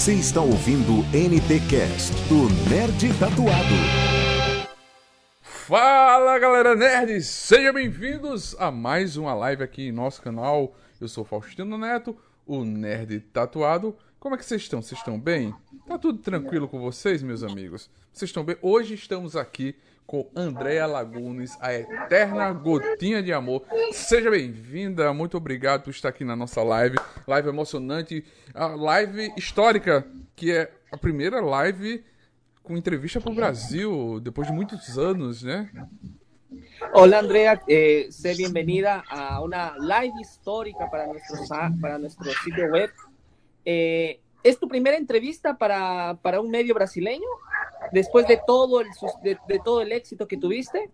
Você está ouvindo NT Cast do Nerd Tatuado. Fala galera nerds, sejam bem-vindos a mais uma live aqui em nosso canal. Eu sou Faustino Neto, o Nerd Tatuado. Como é que vocês estão? Vocês estão bem? Tá tudo tranquilo com vocês, meus amigos? Vocês estão bem? Hoje estamos aqui com Andréa Lagunes, a eterna gotinha de amor. Seja bem-vinda, muito obrigado por estar aqui na nossa live. Live emocionante, a live histórica, que é a primeira live com entrevista para o Brasil, depois de muitos anos, né? Hola Andrea, eh, sé bienvenida a una live histórica para nuestro, para nuestro sitio web. Eh, ¿Es tu primera entrevista para, para un medio brasileño? Después de todo el, de, de todo el éxito que tuviste?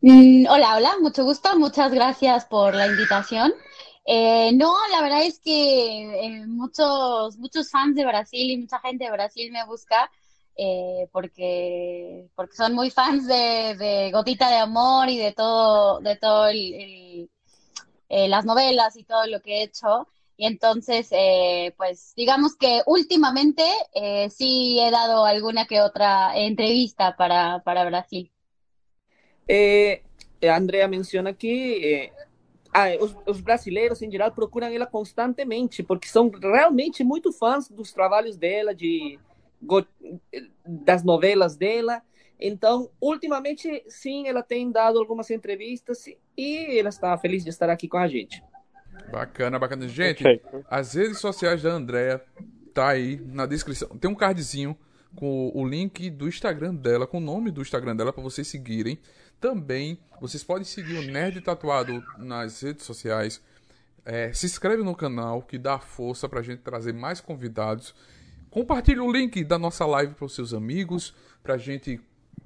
Mm, hola, hola, mucho gusto, muchas gracias por la invitación. Eh, no, la verdad es que eh, muchos, muchos fans de Brasil y mucha gente de Brasil me busca eh, porque, porque son muy fans de, de, Gotita de Amor y de todo, de todo el, el, eh, las novelas y todo lo que he hecho. Y entonces, eh, pues digamos que últimamente eh, sí he dado alguna que otra entrevista para, para Brasil. Eh, Andrea menciona que ah, os, os, brasileiros em geral procuram ela constantemente, porque são realmente muito fãs dos trabalhos dela, de, das novelas dela. Então, ultimamente, sim, ela tem dado algumas entrevistas e ela está feliz de estar aqui com a gente. Bacana, bacana. Gente, Perfeito. as redes sociais da Andrea tá aí na descrição. Tem um cardzinho com o link do Instagram dela, com o nome do Instagram dela para vocês seguirem. Também vocês podem seguir o Nerd Tatuado nas redes sociais. É, se inscreve no canal que dá força pra gente trazer mais convidados. Compartilhe o link da nossa live para os seus amigos, pra gente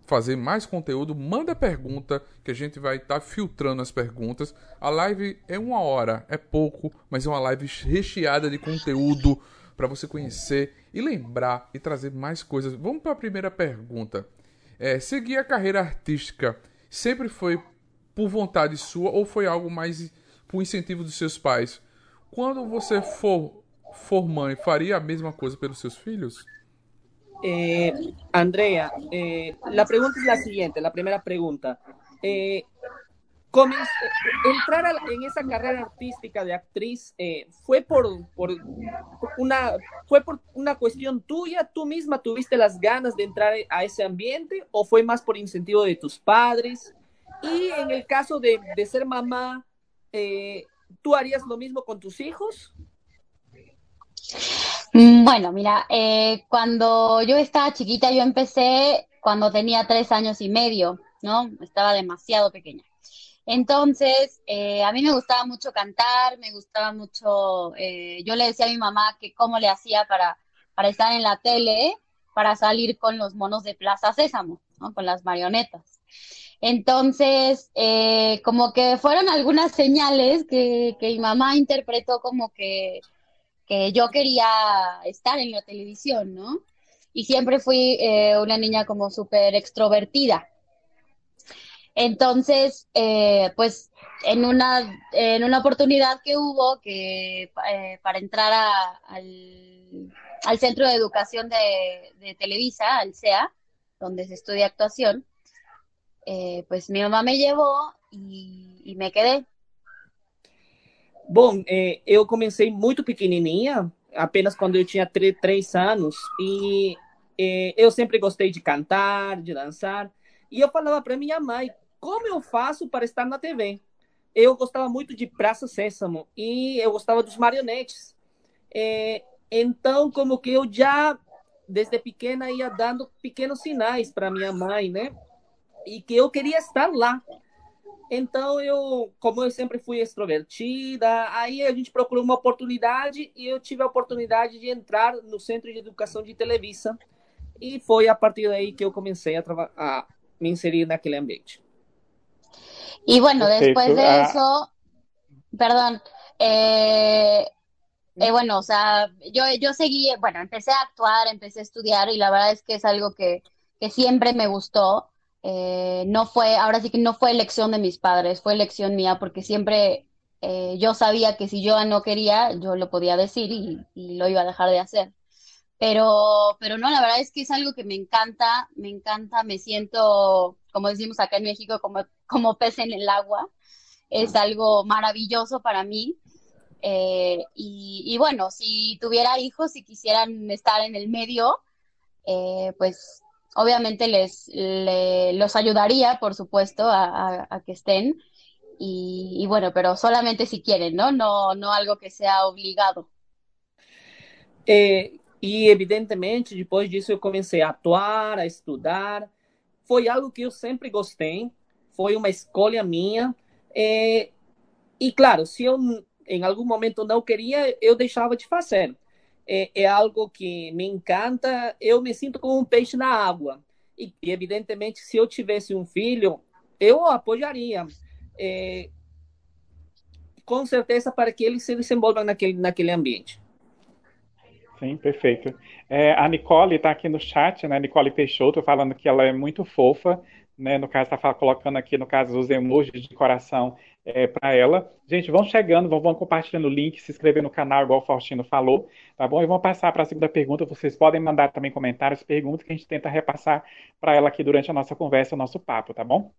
fazer mais conteúdo, manda pergunta que a gente vai estar tá filtrando as perguntas. A live é uma hora, é pouco, mas é uma live recheada de conteúdo para você conhecer e lembrar e trazer mais coisas. Vamos para a primeira pergunta. É, seguir a carreira artística sempre foi por vontade sua ou foi algo mais por incentivo dos seus pais? Quando você for, for mãe, faria a mesma coisa pelos seus filhos? Eh, Andrea, eh, la pregunta es la siguiente, la primera pregunta. Eh, entrar a, en esa carrera artística de actriz eh, fue por, una fue por una cuestión tuya, tú misma tuviste las ganas de entrar a ese ambiente o fue más por incentivo de tus padres? Y en el caso de, de ser mamá, ¿tú harías lo mismo con tus hijos? Mm, bueno, mira, eh, cuando yo estaba chiquita, yo empecé cuando tenía tres años y medio, ¿no? Estaba demasiado pequeña. Entonces, eh, a mí me gustaba mucho cantar, me gustaba mucho, eh, yo le decía a mi mamá que cómo le hacía para, para estar en la tele, para salir con los monos de Plaza Sésamo, ¿no? Con las marionetas. Entonces, como que fueron algunas señales que, que mi mamá interpretó como que que yo quería estar en la televisión, ¿no? Y siempre fui eh, una niña como súper extrovertida. Entonces, eh, pues en una, en una oportunidad que hubo que eh, para entrar al, al, Centro de Educación de, Televisa, al CEA, donde se estudia actuación, pues mi mamá me llevó y me quedé. Bom, é, eu comecei muito pequenininha, apenas quando eu tinha três anos, e é, eu sempre gostei de cantar, de dançar, e eu falava para minha mãe, como eu faço para estar na TV? Eu gostava muito de Praça Sésamo, e eu gostava dos marionetes. É, então, como que eu já, desde pequena, ia dando pequenos sinais para minha mãe, né? E que eu queria estar lá. Então, eu, como eu sempre fui extrovertida, aí a gente procurou uma oportunidade e eu tive a oportunidade de entrar no Centro de Educação de Televisa. E foi a partir daí que eu comecei a, a me inserir naquele ambiente. Y bueno, después de ah. eso, perdón, eh, eh, bueno, o sea, yo, yo seguí, bueno, empecé a actuar, empecé a estudiar y la verdad es que es algo que, que siempre me gustó. Eh, no fue, ahora sí que no fue elección de mis padres, fue elección mía porque siempre, eh, yo sabía que si yo no quería, yo lo podía decir y, lo iba a dejar de hacer. Pero, pero no, la verdad es que es algo que me encanta, me encanta, me siento, como decimos acá en México, como, como pez en el agua. Es algo maravilloso para mí. Eh, y, bueno, si tuviera hijos y quisieran estar en el medio, pues obviamente les, le, los ayudaría, por supuesto, a, a, a que estén. Y, y, bueno, pero solamente si quieren, ¿no? No, no algo que sea obligado. Eh, e evidentemente, depois disso eu comecei a atuar, a estudar. Foi algo que eu sempre gostei, foi uma escolha minha. É, e claro, se eu em algum momento não queria, eu deixava de fazer. É, é, algo que me encanta, eu me sinto como um peixe na água. E, evidentemente, se eu tivesse um filho, eu apoiaria. É, com certeza para que ele se desenvolva naquele, naquele ambiente. Sim, perfeito. É, a Nicole está aqui no chat, né? Nicole Peixoto, falando que ela é muito fofa, né? No caso, está colocando aqui, no caso, os emojis de coração é, para ela. Gente, vão chegando, vão, vão compartilhando o link, se inscrever no canal, igual o Faustino falou, tá bom? E vamos passar para a segunda pergunta. Vocês podem mandar também comentários, perguntas que a gente tenta repassar para ela aqui durante a nossa conversa, o nosso papo, tá bom?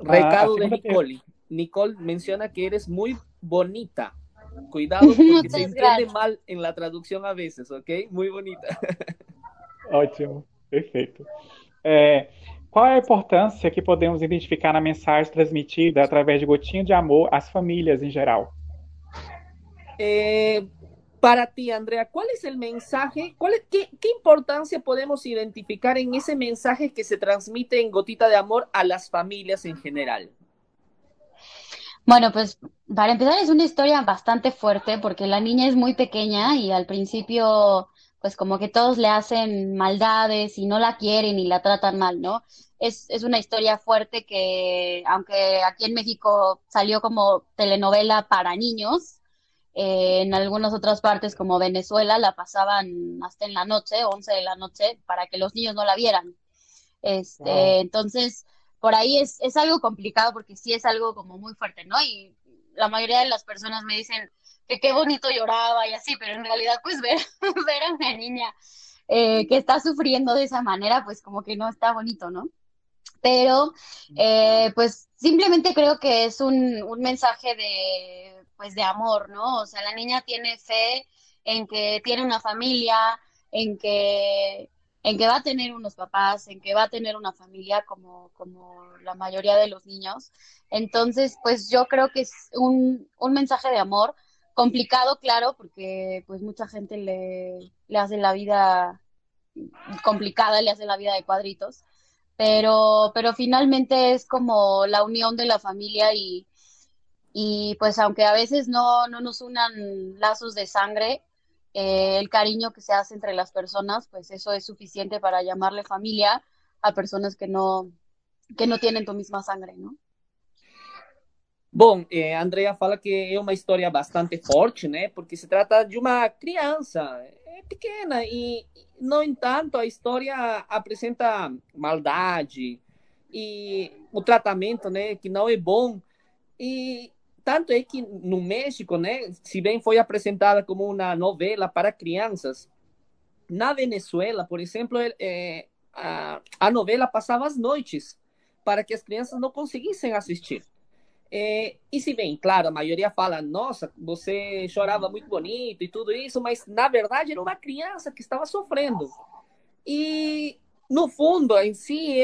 Recado de Nicole. Per... Nicole menciona que eres muy bonita. Cuidado porque se entiende mal en la traducción a veces, ¿ok? Muy bonita. Ótimo, perfeito. É, qual é a importância que podemos identificar na mensagem transmitida através de gotinha de amor às famílias em geral? Eh, para ti, Andrea, ¿cuál es el mensaje? ¿Cuál es, qué, ¿Qué importancia podemos identificar en ese mensaje que se transmite en Gotita de Amor a las familias en general? Bueno, pues para empezar es una historia bastante fuerte porque la niña es muy pequeña y al principio pues como que todos le hacen maldades y no la quieren y la tratan mal, ¿no? Es, es una historia fuerte que, aunque aquí en México salió como telenovela para niños, eh, en algunas otras partes como Venezuela la pasaban hasta en la noche, 11 de la noche, para que los niños no la vieran. Este, wow. Entonces, por ahí es, es algo complicado porque sí es algo como muy fuerte, ¿no? Y la mayoría de las personas me dicen, que qué bonito lloraba y así, pero en realidad pues ver, ver a una niña eh, que está sufriendo de esa manera, pues como que no está bonito, ¿no? Pero eh, pues simplemente creo que es un, un mensaje de, pues de amor, ¿no? O sea, la niña tiene fe en que tiene una familia, en que en que va a tener unos papás, en que va a tener una familia como, como la mayoría de los niños. Entonces, pues yo creo que es un, un mensaje de amor, complicado, claro, porque pues mucha gente le, hace la vida complicada, le hace la vida de cuadritos, pero, pero finalmente es como la unión de la familia y, y pues aunque a veces no, no nos unan lazos de sangre, eh, el cariño que se hace entre las personas, pues eso es suficiente para llamarle familia a personas que no, que no tienen tu misma sangre, ¿no? Bom, eh, Andrea fala que é uma história bastante forte, né? Porque se trata de uma criança, é pequena e, no entanto, a história apresenta maldade e o tratamento, né? Que não é bom. E tanto é que no México, né? Se bem foi apresentada como uma novela para crianças, na Venezuela, por exemplo, é, a, a novela passava às noites para que as crianças não conseguissem assistir. É, e se bem, claro, a maioria fala, nossa, você chorava muito bonito e tudo isso, mas na verdade era uma criança que estava sofrendo. E no fundo, em si,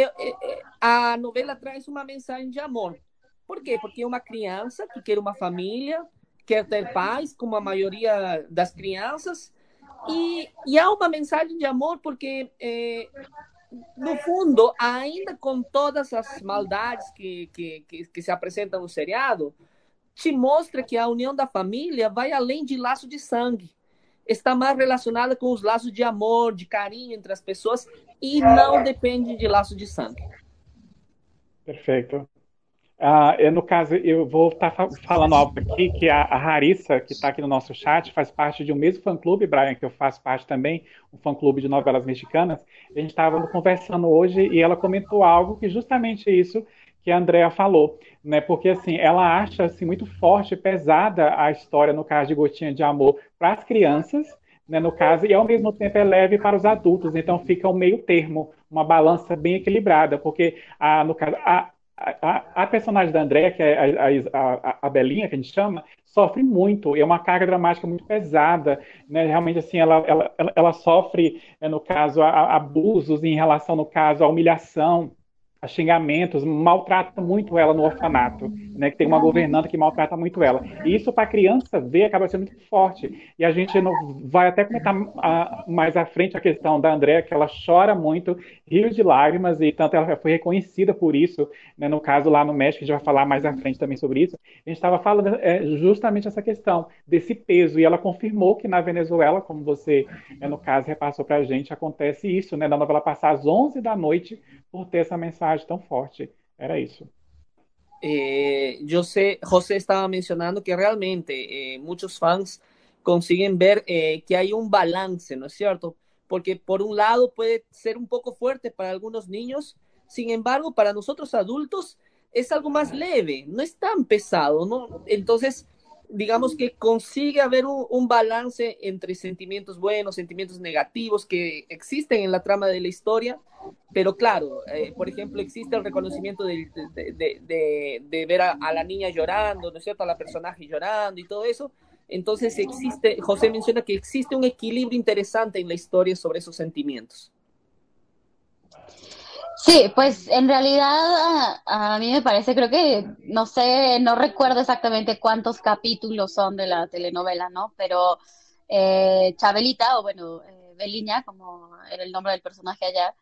a novela traz uma mensagem de amor. Por quê? Porque é uma criança que quer uma família, quer ter paz, como a maioria das crianças, e, e há uma mensagem de amor porque é, no fundo, ainda com todas as maldades que, que, que, que, se apresentam no seriado, te mostra que a união da família vai além de laço de sangue. Está mais relacionada com os laços de amor, de carinho entre as pessoas e não depende de laço de sangue. Perfeito. Uh, no caso, eu vou estar tá falando algo aqui, que a, a Harissa, que está aqui no nosso chat, faz parte de um mesmo fã-clube, Brian, que eu faço parte também, um fã-clube de novelas mexicanas. A gente estava conversando hoje e ela comentou algo que justamente isso, que a Andrea falou, né? Porque assim, ela acha assim muito forte, pesada a história no caso de Gotinha de Amor para as crianças, né, no caso, e ao mesmo tempo é leve para os adultos, então fica um meio termo, uma balança bem equilibrada, porque a, no caso, a, a, a personagem da Andrea, que é a, a, a, Belinha, que a gente chama, sofre muito, é uma carga dramática muito pesada, né? Realmente, assim, ela, ela, ela sofre, é, no caso, abusos em relação, no caso, à humilhação, xingamentos, maltrata muito ela no orfanato, né? Que tem uma governanta que maltrata muito ela. E isso para a criança ver acaba sendo muito forte. E a gente vai até comentar a, mais à frente a questão da Andréa, que ela chora muito, rio de lágrimas, e tanto ela foi reconhecida por isso, né? no caso lá no México, a gente vai falar mais à frente também sobre isso. A gente estava falando é, justamente essa questão desse peso, e ela confirmou que na Venezuela, como você, é, no caso, repassou para a gente, acontece isso, né? Da novela passar às 11 da noite por ter essa mensagem tão forte. Era isso. Eh, yo sé, José estaba mencionando que realmente eh, muchos fans consiguen ver eh, que hay un balance, ¿no es cierto? Porque por un lado puede ser un poco fuerte para algunos niños, sin embargo, para nosotros adultos es algo más leve, no es tan pesado, ¿no? Entonces, digamos que consigue haber un, un, balance entre sentimientos buenos, sentimientos negativos que existen en la trama de la historia, pero claro, eh, por ejemplo, existe el reconocimiento de, de, de, de ver a, a, la niña llorando, ¿no es cierto?, a la personaje llorando y todo eso. Entonces existe, José menciona que existe un equilibrio interesante en la historia sobre esos sentimientos. Sí, pues en realidad a, a, mí me parece, creo que, no sé, no recuerdo exactamente cuántos capítulos son de la telenovela, ¿no? Pero eh, Chabelita, o bueno, eh, Beliña, como era el nombre del personaje allá,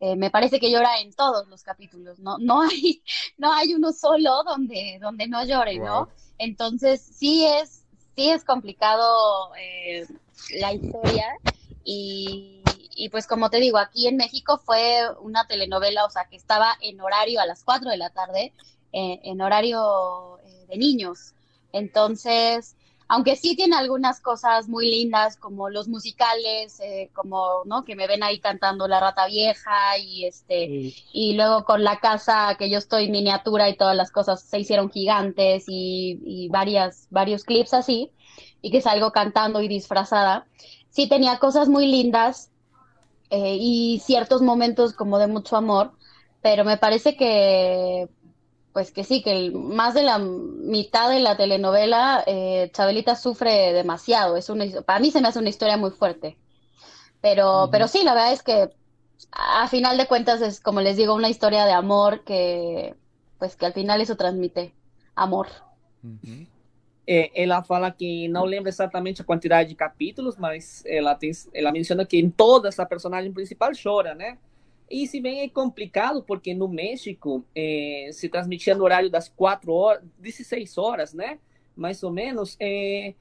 eh, me parece que llora en todos los capítulos, ¿no? No hay, no hay uno solo donde, donde no llore, ¿no? Wow. Entonces sí es, sí es complicado eh, la historia y y pues como te digo, aquí en México fue una telenovela, o sea, que estaba en horario a las 4 de la tarde, eh, en horario eh, de niños. Entonces, aunque sí tiene algunas cosas muy lindas, como los musicales, eh, como, ¿no? Que me ven ahí cantando La Rata Vieja y este, sí. y luego con la casa que yo estoy miniatura y todas las cosas se hicieron gigantes y, y varias, varios clips así, y que salgo cantando y disfrazada. Sí tenía cosas muy lindas, eh, y ciertos momentos como de mucho amor, pero me parece que, pues que sí, que el, más de la mitad de la telenovela, eh, Chabelita sufre demasiado. Es una, para mí se me hace una historia muy fuerte. Pero, uh -huh. pero sí, la verdad es que a final de cuentas es, como les digo, una historia de amor que, pues que al final eso transmite amor. Uh -huh. É, ela fala que não lembra exatamente a quantidade de capítulos, mas ela, tem, ela menciona que em todas a personagem principal chora, né? E se bem é complicado, porque no México é, se transmitia no horário das 4 horas, 16 horas, né? Mais ou menos. É,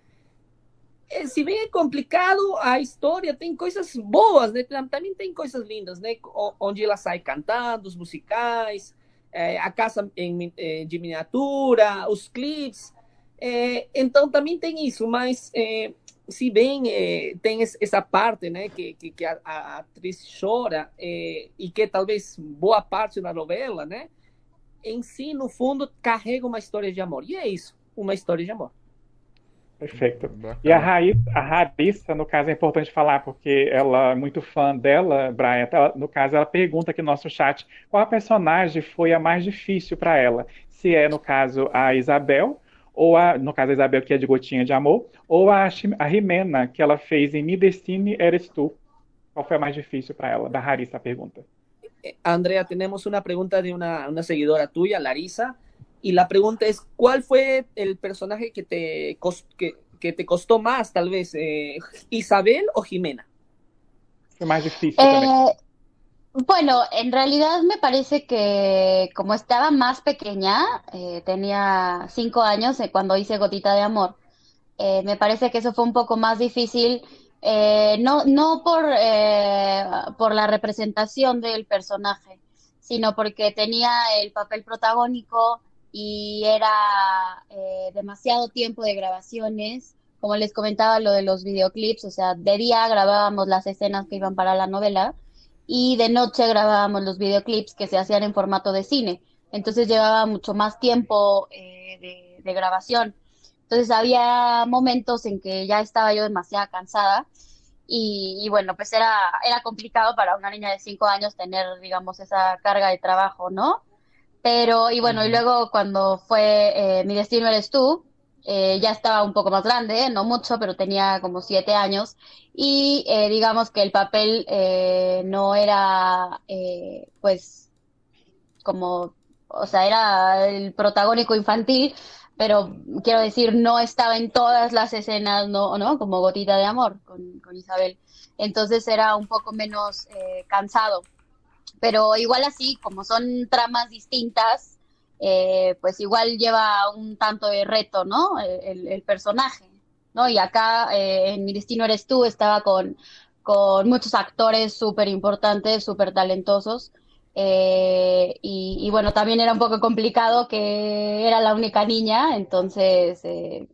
é, se bem é complicado, a história tem coisas boas, né? Também tem coisas lindas, né? Onde ela sai cantando, os musicais, é, a casa em, é, de miniatura, os clipes. É, então também tem isso, mas é, se bem é, tem essa parte, né, que, que, que a, a, atriz chora é, e que talvez boa parte da novela, né, em si no fundo carrega uma história de amor e é isso, uma história de amor. Perfeito. E a Raíssa, a Raíssa, no caso, é importante falar, porque ela é muito fã dela, Brian. Ela, no caso, ela pergunta aqui no nosso chat qual a personagem foi a mais difícil para ela. Se é, no caso, a Isabel, ou a, no caso a Isabel, que é de Gotinha de Amor, ou a, a Jimena, que ela fez em Mi Destiny Eres Tu. Qual foi a mais difícil para ela? Da Larissa a pergunta. Andrea, tenemos una pregunta de una, una seguidora tuya, Larisa, y la pregunta es, ¿cuál fue el personaje que te, que, que te costó más, tal vez, eh, Isabel o Jimena? Fue más difícil eh... también. Bueno, en realidad me parece que como estaba más pequeña, eh, tenía cinco años eh, cuando hice Gotita de Amor, eh, me parece que eso fue un poco más difícil, no, no por, por la representación del personaje, sino porque tenía el papel protagónico y era demasiado tiempo de grabaciones. Como les comentaba lo de los videoclips, o sea, de día grabábamos las escenas que iban para la novela y de noche grabábamos los videoclips que se hacían en formato de cine. entonces llevaba mucho más tiempo de, de grabación. Entonces había momentos en que ya estaba yo demasiado cansada y, bueno, pues era, era complicado para una niña de cinco años tener, digamos, esa carga de trabajo, ¿no? Pero, y bueno, y luego cuando fue eh, Mi Destino Eres Tú, eh, ya estaba un poco más grande, no mucho, pero tenía como siete años, y eh, digamos que el papel no era, pues, como, o sea, era el protagónico infantil, pero quiero decir, no estaba en todas las escenas, ¿no? ¿no? Como Gotita de Amor con, con Isabel. Entonces era un poco menos eh, cansado. Pero igual así, como son tramas distintas, eh, pues igual lleva un tanto de reto, ¿no? El, el personaje, ¿no? Y acá eh, en Mi Destino Eres Tú estaba con, con muchos actores súper importantes, súper talentosos. Eh, y, bueno, también era un poco complicado que era la única niña, entonces eh,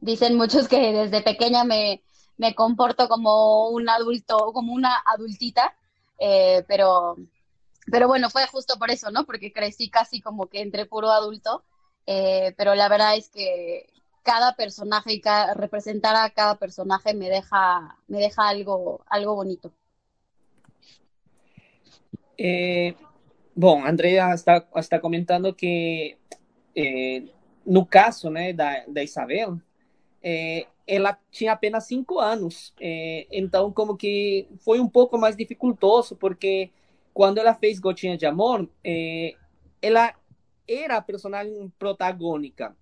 dicen muchos que desde pequeña me, me, comporto como un adulto, como una adultita, eh, pero, pero bueno, fue justo por eso, ¿no? Porque crecí casi como que entre puro adulto, pero la verdad es que cada personaje y cada, representar a cada personaje me deja, me deja algo, algo bonito. É, bom, Andrea está, está comentando que é, no caso né, da, Isabel, é, ela tinha apenas cinco anos, então como que foi um pouco mais dificultoso, porque quando ela fez Gotinha de Amor, é, ela era a personagem protagônica.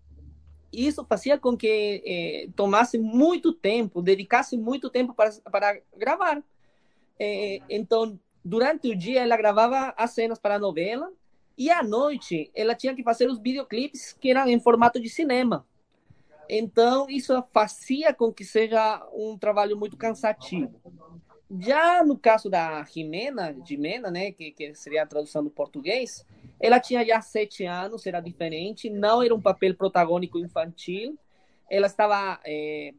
Isso fazia com que é, tomasse muito tempo, dedicasse muito tempo para, para gravar. É, então, durante o dia ela gravava as cenas para a novela e à noite ela tinha que fazer os videoclipes que eram em formato de cinema. Então isso fazia com que seja um trabalho muito cansativo. Já no caso da Jimena, Jimena, né, que, que seria a tradução do português, ela tinha já sete anos, era diferente, não era um papel protagônico infantil. Ela estava é,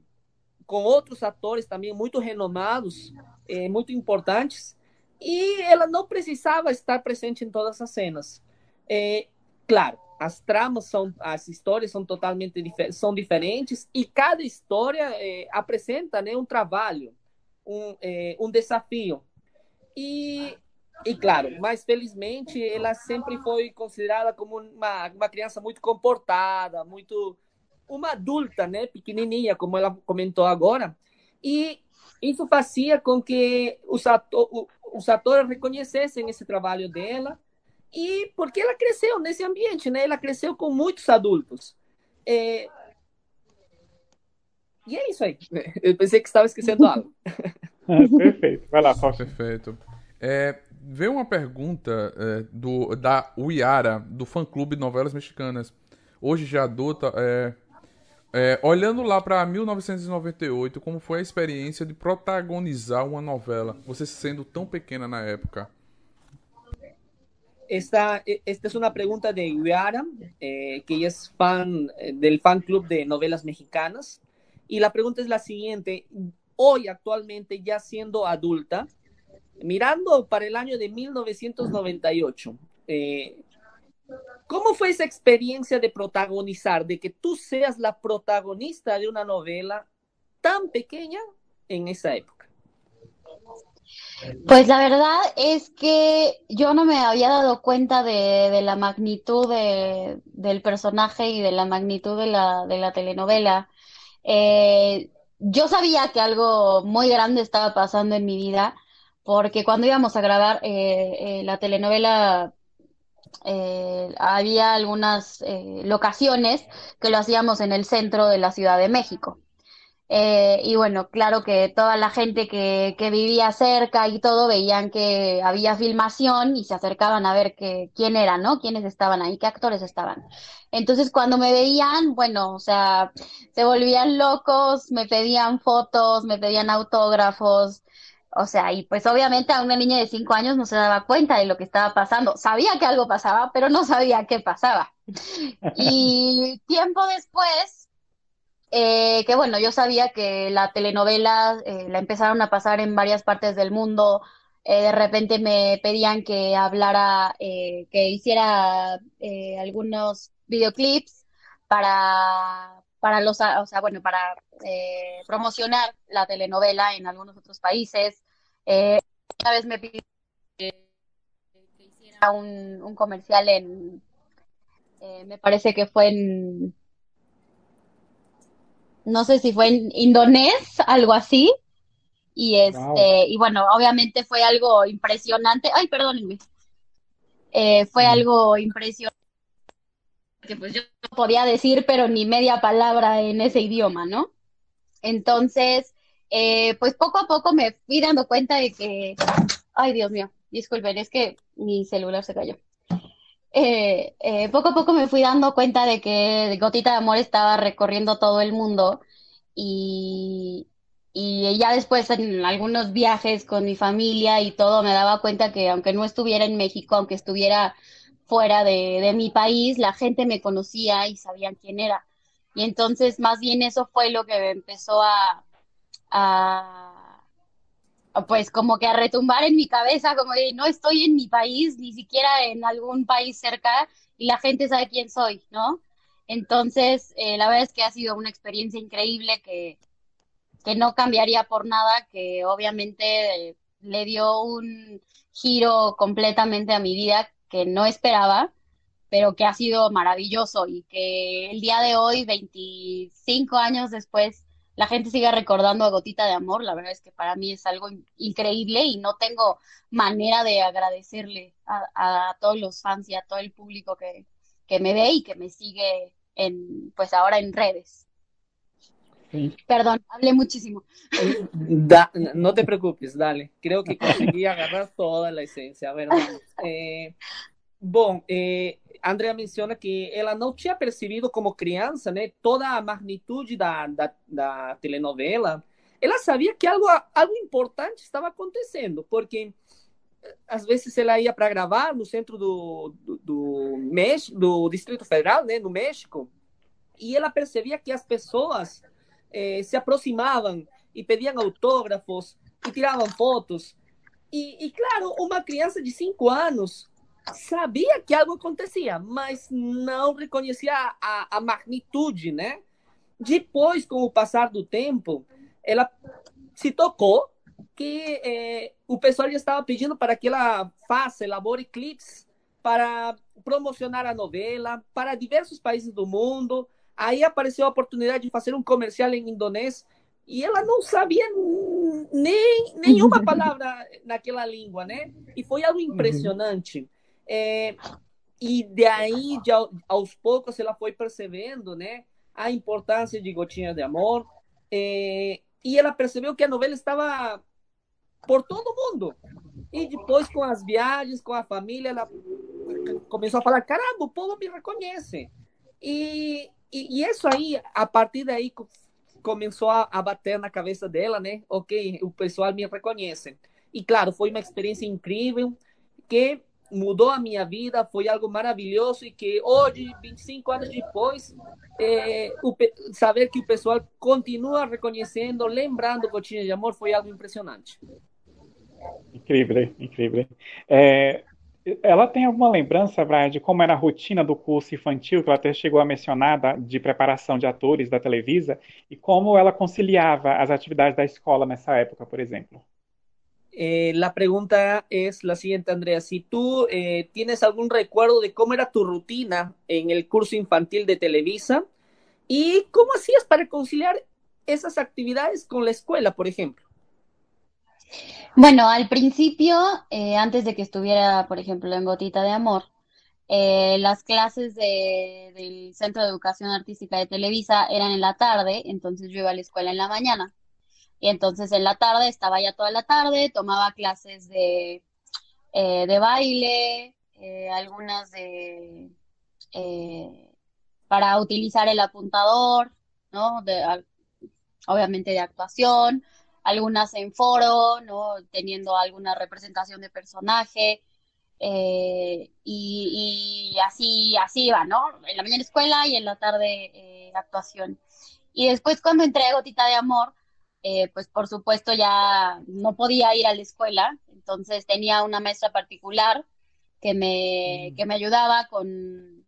com outros atores também muito renomados, é, muito importantes, e ela não precisava estar presente em todas as cenas. É, claro, as tramas são, as histórias são totalmente são diferentes e cada história apresenta né, um trabalho, um, é, um desafio. E, e claro, mas felizmente ela sempre foi considerada como uma, uma criança muito comportada, muito uma adulta, né, pequenininha, como ela comentou agora. E isso fazia com que os, ator, os atores reconhecessem esse trabalho dela e porque ela cresceu nesse ambiente, né? Ela cresceu com muitos adultos. É... E é isso aí. Eu pensei que estava esquecendo algo. perfeito. Vai lá, Fausto. Perfeito. É, veio uma pergunta é, do, da Uiara, do fã-clube Novelas Mexicanas. Hoje já adulta, é, é, olhando lá para 1998, como foi a experiência de protagonizar uma novela, você sendo tão pequena na época? Esta, esta es una pregunta de Yara, eh, que ella es fan eh, del fan club de novelas mexicanas. Y la pregunta es la siguiente. Hoy, actualmente, ya siendo adulta, mirando para el año de 1998, eh, ¿Cómo fue esa experiencia de protagonizar, de que tú seas la protagonista de una novela tan pequeña en esa época? Pues la verdad es que yo no me había dado cuenta de, la magnitud del personaje y de la magnitud de la, telenovela. Eh, yo sabía que algo muy grande estaba pasando en mi vida, porque cuando íbamos a grabar eh, eh, la telenovela eh, había algunas eh, locaciones que lo hacíamos en el centro de la Ciudad de México. Eh, y bueno, claro que toda la gente que, que, vivía cerca y todo veían que había filmación y se acercaban a ver que, quién era, ¿no? Quiénes estaban ahí, qué actores estaban. Entonces cuando me veían, bueno, o sea, se volvían locos, me pedían fotos, me pedían autógrafos, o sea, y pues obviamente a una niña de cinco años no se daba cuenta de lo que estaba pasando. Sabía que algo pasaba, pero no sabía qué pasaba. Y tiempo después, eh, que bueno, yo sabía que la telenovela eh, la empezaron a pasar en varias partes del mundo, eh, de repente me pedían que hablara, eh, que hiciera eh, algunos videoclips para, para los, o sea, bueno, para promocionar la telenovela en algunos otros países. una vez me pidieron que, hiciera un, un comercial en, me parece que fue en, no sé si fue en indonés, algo así. Y este, y bueno, obviamente fue algo impresionante. Ay, perdónenme. Eh, fue mm. algo impresionante que pues yo no podía decir, pero ni media palabra en ese idioma, ¿no? Entonces, eh, pues poco a poco me fui dando cuenta de que, ay Dios mío, disculpen, es que mi celular se cayó. Eh, poco a poco me fui dando cuenta de que Gotita de Amor estaba recorriendo todo el mundo y, y ya después en algunos viajes con mi familia y todo me daba cuenta que aunque no estuviera en México, aunque estuviera fuera de, de mi país, la gente me conocía y sabían quién era. Y entonces más bien eso fue lo que me empezó a, pues como que a retumbar en mi cabeza, como de no estoy en mi país, ni siquiera en algún país cerca y la gente sabe quién soy, ¿no? Entonces, eh, la verdad es que ha sido una experiencia increíble que, que no cambiaría por nada, que obviamente le dio un giro completamente a mi vida que no esperaba, pero que ha sido maravilloso y que el día de hoy, 25 años después, la gente sigue recordando a Gotita de Amor. La verdad es que para mí es algo increíble y no tengo manera de agradecerle a, todos los fans y a todo el público que, que me ve y que me sigue en, pues ahora en redes. Perdón, hablé muchísimo. no te preocupes, dale. Creo que conseguí agarrar toda la esencia, ¿verdad? Eh, bom, eh, Andrea menciona que ela não tinha percebido como criança, né, toda a magnitude da, da, da telenovela. Ela sabia que algo, algo importante estava acontecendo, porque eh, às vezes ela ia para gravar no centro do, do, México, do Distrito Federal, né, no México, e ela percebia que as pessoas eh, se aproximavam e pediam autógrafos e tiravam fotos. E, e, claro, uma criança de cinco anos sabia que algo acontecia, mas não reconhecia a, a magnitude, né? Depois, com o passar do tempo, ela se tocou que eh, o pessoal já estava pedindo para que ela faça, elabore clips para promocionar a novela para diversos países do mundo. Aí apareceu a oportunidade de fazer um comercial em indonês e ela não sabia nem nenhuma palavra naquela língua, né? E foi algo impressionante. Uhum. É, e daí, de, aos poucos, ela foi percebendo, né, a importância de Gotinha de Amor. É, e ela percebeu que a novela estava por todo mundo. E depois, com as viagens, com a família, ela começou a falar: caramba, o povo me reconhece. E, e, e isso aí, a partir daí, começou a, a, bater na cabeça dela, né? Ok, o pessoal me reconhece. E claro, foi uma experiência incrível que mudou a minha vida, foi algo maravilhoso e que hoje, 25 anos depois, é, o, saber que o pessoal continua reconhecendo, lembrando Gotinha de Amor, foi algo impressionante. Incrível, incrível. É, ela tem alguma lembrança, Brian, de como era a rotina do curso infantil, que ela até chegou a mencionar, da, de preparação de atores da Televisa, e como ela conciliava as atividades da escola nessa época, por exemplo? Eh, la pregunta es la siguiente, Andrea. Si tú eh, tienes algún recuerdo de cómo era tu rutina en el curso infantil de Televisa y cómo hacías para conciliar esas actividades con la escuela, por ejemplo. Bueno, al principio, eh, antes de que estuviera, por ejemplo, en Gotita de Amor, eh, las clases de, del Centro de Educación Artística de Televisa eran en la tarde, entonces yo iba a la escuela en la mañana. Y entonces en la tarde estaba ya toda la tarde, tomaba clases de, eh, de baile, algunas de para utilizar el apuntador, ¿no? Obviamente de actuación, algunas en foro, ¿no? Teniendo alguna representación de personaje. Eh, y, así, así iba, ¿no? En la mañana escuela y en la tarde eh, actuación. Y después cuando entré a Gotita de Amor, eh, pues por supuesto ya no podía ir a la escuela, Entonces tenía una maestra particular que me, mm. que me ayudaba con,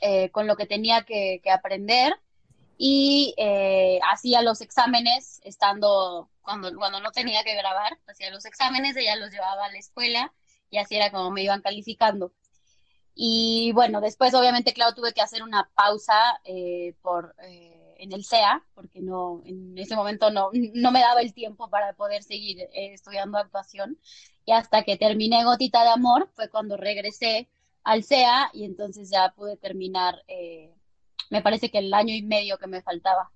eh, con lo que tenía que, aprender y eh, hacía los exámenes estando cuando, cuando no tenía que grabar, hacía los exámenes, ella los llevaba a la escuela y así era como me iban calificando. Y bueno, después obviamente, claro, tuve que hacer una pausa eh, por, en el CEA, porque no, en ese momento no, no me daba el tiempo para poder seguir eh, estudiando actuación. Y hasta que terminé Gotita de Amor fue cuando regresé al CEA y entonces ya pude terminar, me parece que el año y medio que me faltaba.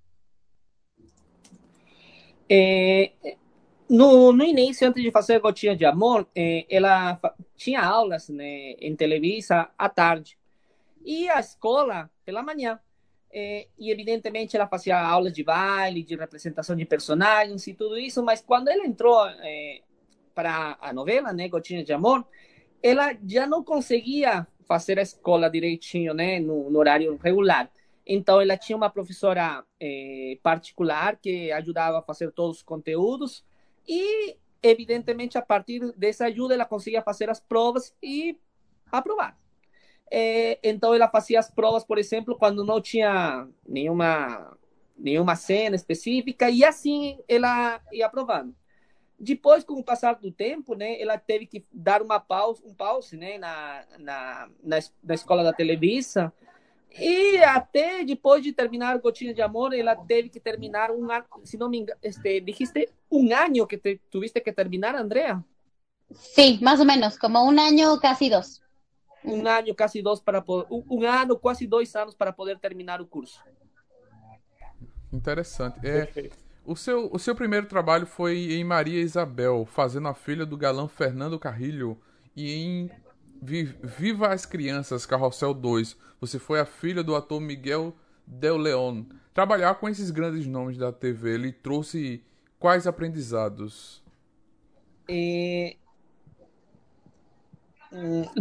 No, no início, antes de fazer Gotinha de Amor, é, ela tinha aulas né, em Televisa à tarde e a escola pela manhã. É, e evidentemente ela fazia aulas de baile, de representação de personagens e tudo isso, mas quando ela entrou é, para a novela, né, Gotinha de Amor, ela já não conseguia fazer a escola direitinho, né, no, no horário regular. Então ela tinha uma professora é, particular que ajudava a fazer todos os conteúdos e, evidentemente, a partir dessa ajuda, ela conseguia fazer as provas e aprovar. É, então, ela fazia as provas, por exemplo, quando não tinha nenhuma, nenhuma cena específica, e assim ela ia aprovando. Depois, com o passar do tempo, né, ela teve que dar uma pausa, um pause né, na, na, na, na escola da Televisa, e até depois de terminar Gotinha de Amor, ela teve que terminar um ano, se não me engano, este, dijiste um ano que te, tuviste que terminar, Andrea? Sí, más o menos, como un año, casi dos. Um ano, casi dos, para poder, um, um ano, quase dois anos para poder terminar o curso. Interessante. É, o, seu, o seu primeiro trabalho foi em Maria Isabel, fazendo a filha do galã Fernando Carrilho, e em Viva as Crianças, Carrossel 2. Você foi a filha do ator Miguel Del Leon. Trabalhar com esses grandes nomes da TV, ele trouxe quais aprendizados? Eh,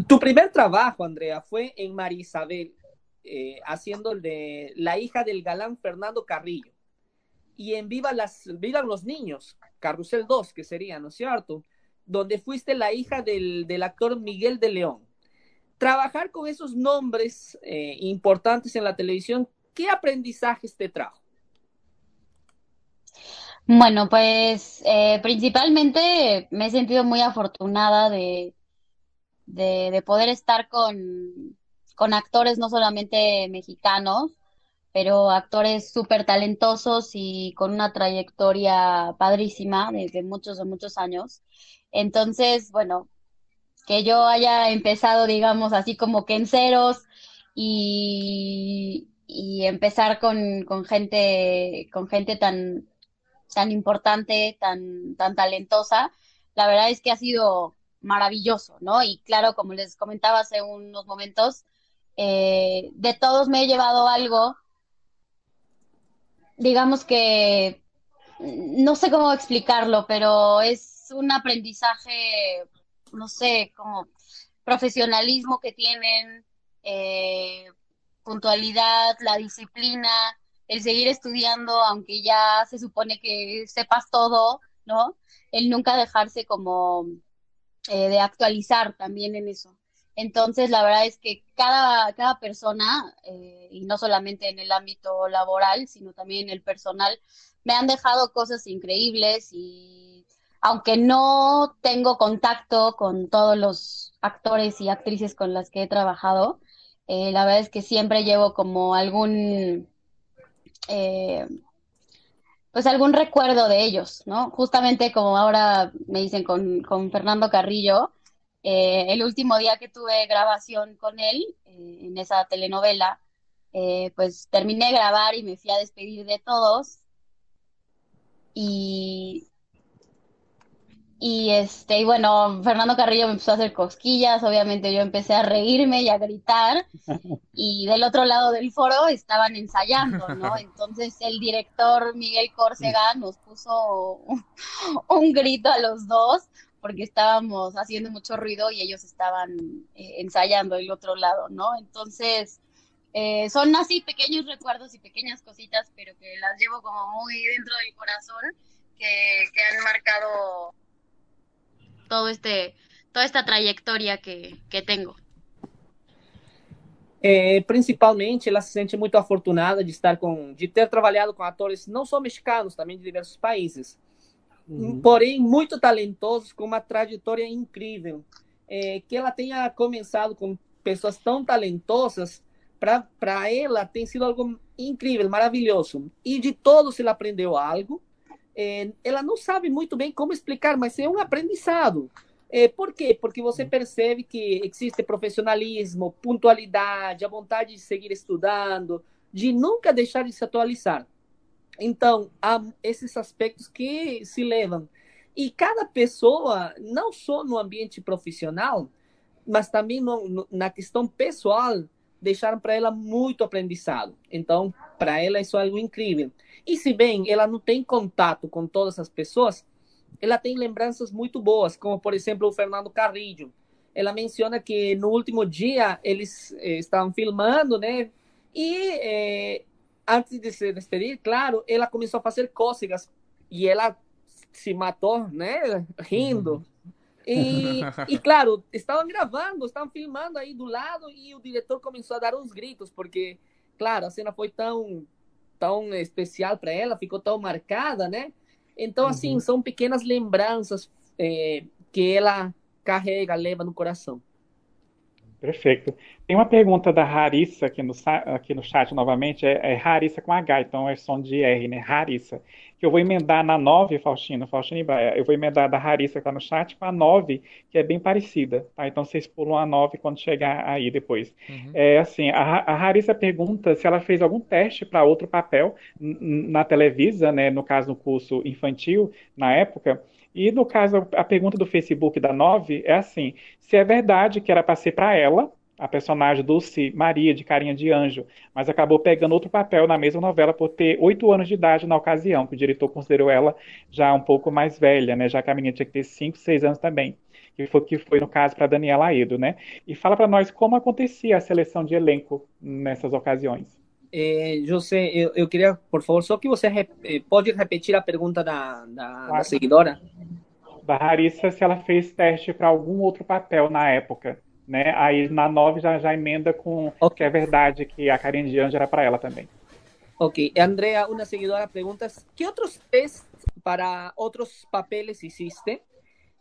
tu primer trabajo, Andrea, fue en María Isabel, eh, haciendo de la hija del galán Fernando Carrillo. Y en Viva, las, Viva los Niños, Carrusel 2, que sería, ¿no es cierto? donde fuiste la hija del, del actor Miguel de León. Trabajar con esos nombres eh, importantes en la televisión, ¿qué aprendizajes te trajo? Bueno, pues eh, principalmente me he sentido muy afortunada de, de, de poder estar con, con, actores no solamente mexicanos, pero actores súper talentosos y con una trayectoria padrísima desde muchos, muchos años. Entonces, bueno, que yo haya empezado, digamos, así como que en ceros y, y empezar con, con, gente, con gente tan, tan importante, tan, tan talentosa, la verdad es que ha sido maravilloso, ¿no? Y claro, como les comentaba hace unos momentos, eh, de todos me he llevado algo, digamos que, no sé cómo explicarlo, pero es un aprendizaje, no sé, como profesionalismo que tienen, eh, puntualidad, la disciplina, el seguir estudiando, aunque ya se supone que sepas todo, ¿no? El nunca dejarse como eh, de actualizar también en eso. Entonces, la verdad es que cada, cada persona, eh, y no solamente en el ámbito laboral, sino también en el personal, me han dejado cosas increíbles y aunque no tengo contacto con todos los actores y actrices con las que he trabajado, eh, la verdad es que siempre llevo como algún, eh, pues algún recuerdo de ellos, ¿no? Justamente como ahora me dicen con, con Fernando Carrillo, eh, el último día que tuve grabación con él en esa telenovela, pues terminé de grabar y me fui a despedir de todos. Y y este, y bueno, Fernando Carrillo me empezó a hacer cosquillas, obviamente yo empecé a reírme y a gritar, y del otro lado del foro estaban ensayando, ¿no? Entonces el director Miguel Córcega nos puso un, grito a los dos, porque estábamos haciendo mucho ruido y ellos estaban eh, ensayando del otro lado, ¿no? Entonces, eh, son así pequeños recuerdos y pequeñas cositas, pero que las llevo como muy dentro del corazón, que, que han marcado todo este, toda esta trayectoria que, que tengo. É, principalmente, ela se sente muito afortunada de estar com, de ter trabalhado com atores não só mexicanos, também de diversos países, uhum. porém muito talentosos, com uma trajetória incrível. É, que ela tenha começado com pessoas tão talentosas, para ela tem sido algo incrível, maravilhoso. E de todos ela aprendeu algo. É, ela não sabe muito bem como explicar, mas é um aprendizado. É, por quê? Porque você percebe que existe profissionalismo, pontualidade, a vontade de seguir estudando, de nunca deixar de se atualizar. Então, há esses aspectos que se levam. E cada pessoa, não só no ambiente profissional, mas também no, no, na questão pessoal, deixaram para ela muito aprendizado. Então, para ela isso é algo incrível. E se bem ela não tem contato com todas as pessoas, ela tem lembranças muito boas, como por exemplo o Fernando Carrillo. Ela menciona que no último dia eles eh, estavam filmando, né? E eh, antes de se despedir, claro, ela começou a fazer cócegas e ela se matou, né? Rindo. E, e claro, estavam gravando, estavam filmando aí do lado e o diretor começou a dar uns gritos, porque, claro, a cena foi tão, tão especial para ela, ficou tão marcada, né? Então, assim, uhum. são pequenas lembranças é, que ela carrega, leva no coração. Perfeito. Tem uma pergunta da Harissa aqui no, aqui no chat novamente, é, é Harissa com H, então é som de R, né? Harissa. Que eu vou emendar na 9, Faustino, Faustino e Baia, eu vou emendar da Harissa que está no chat com a 9, que é bem parecida, tá? Então vocês pulam a 9 quando chegar aí depois. Uhum. É assim, a, a Harissa pergunta se ela fez algum teste para outro papel na Televisa, né? No caso, no curso infantil, na época, e no caso, a pergunta do Facebook da 9 é assim: se é verdade que era para ser para ela, a personagem Dulce Maria, de Carinha de Anjo, mas acabou pegando outro papel na mesma novela por ter oito anos de idade na ocasião, que o diretor considerou ela já um pouco mais velha, né? Já que a menina tinha que ter cinco, seis anos também. Que foi, que foi no caso para Daniela Aedo, né? E fala para nós como acontecia a seleção de elenco nessas ocasiões. É, José, eu, eu, queria, por favor, só que você rep, eh, pode repetir a pergunta da, da, da seguidora? Da Larissa, se ela fez teste para algum outro papel na época. Né? Aí na 9 já, já emenda com okay. que é verdade que a Karine de Anjo era para ela também. Ok. Andrea, uma seguidora pergunta: que outros testes para outros papeles existe?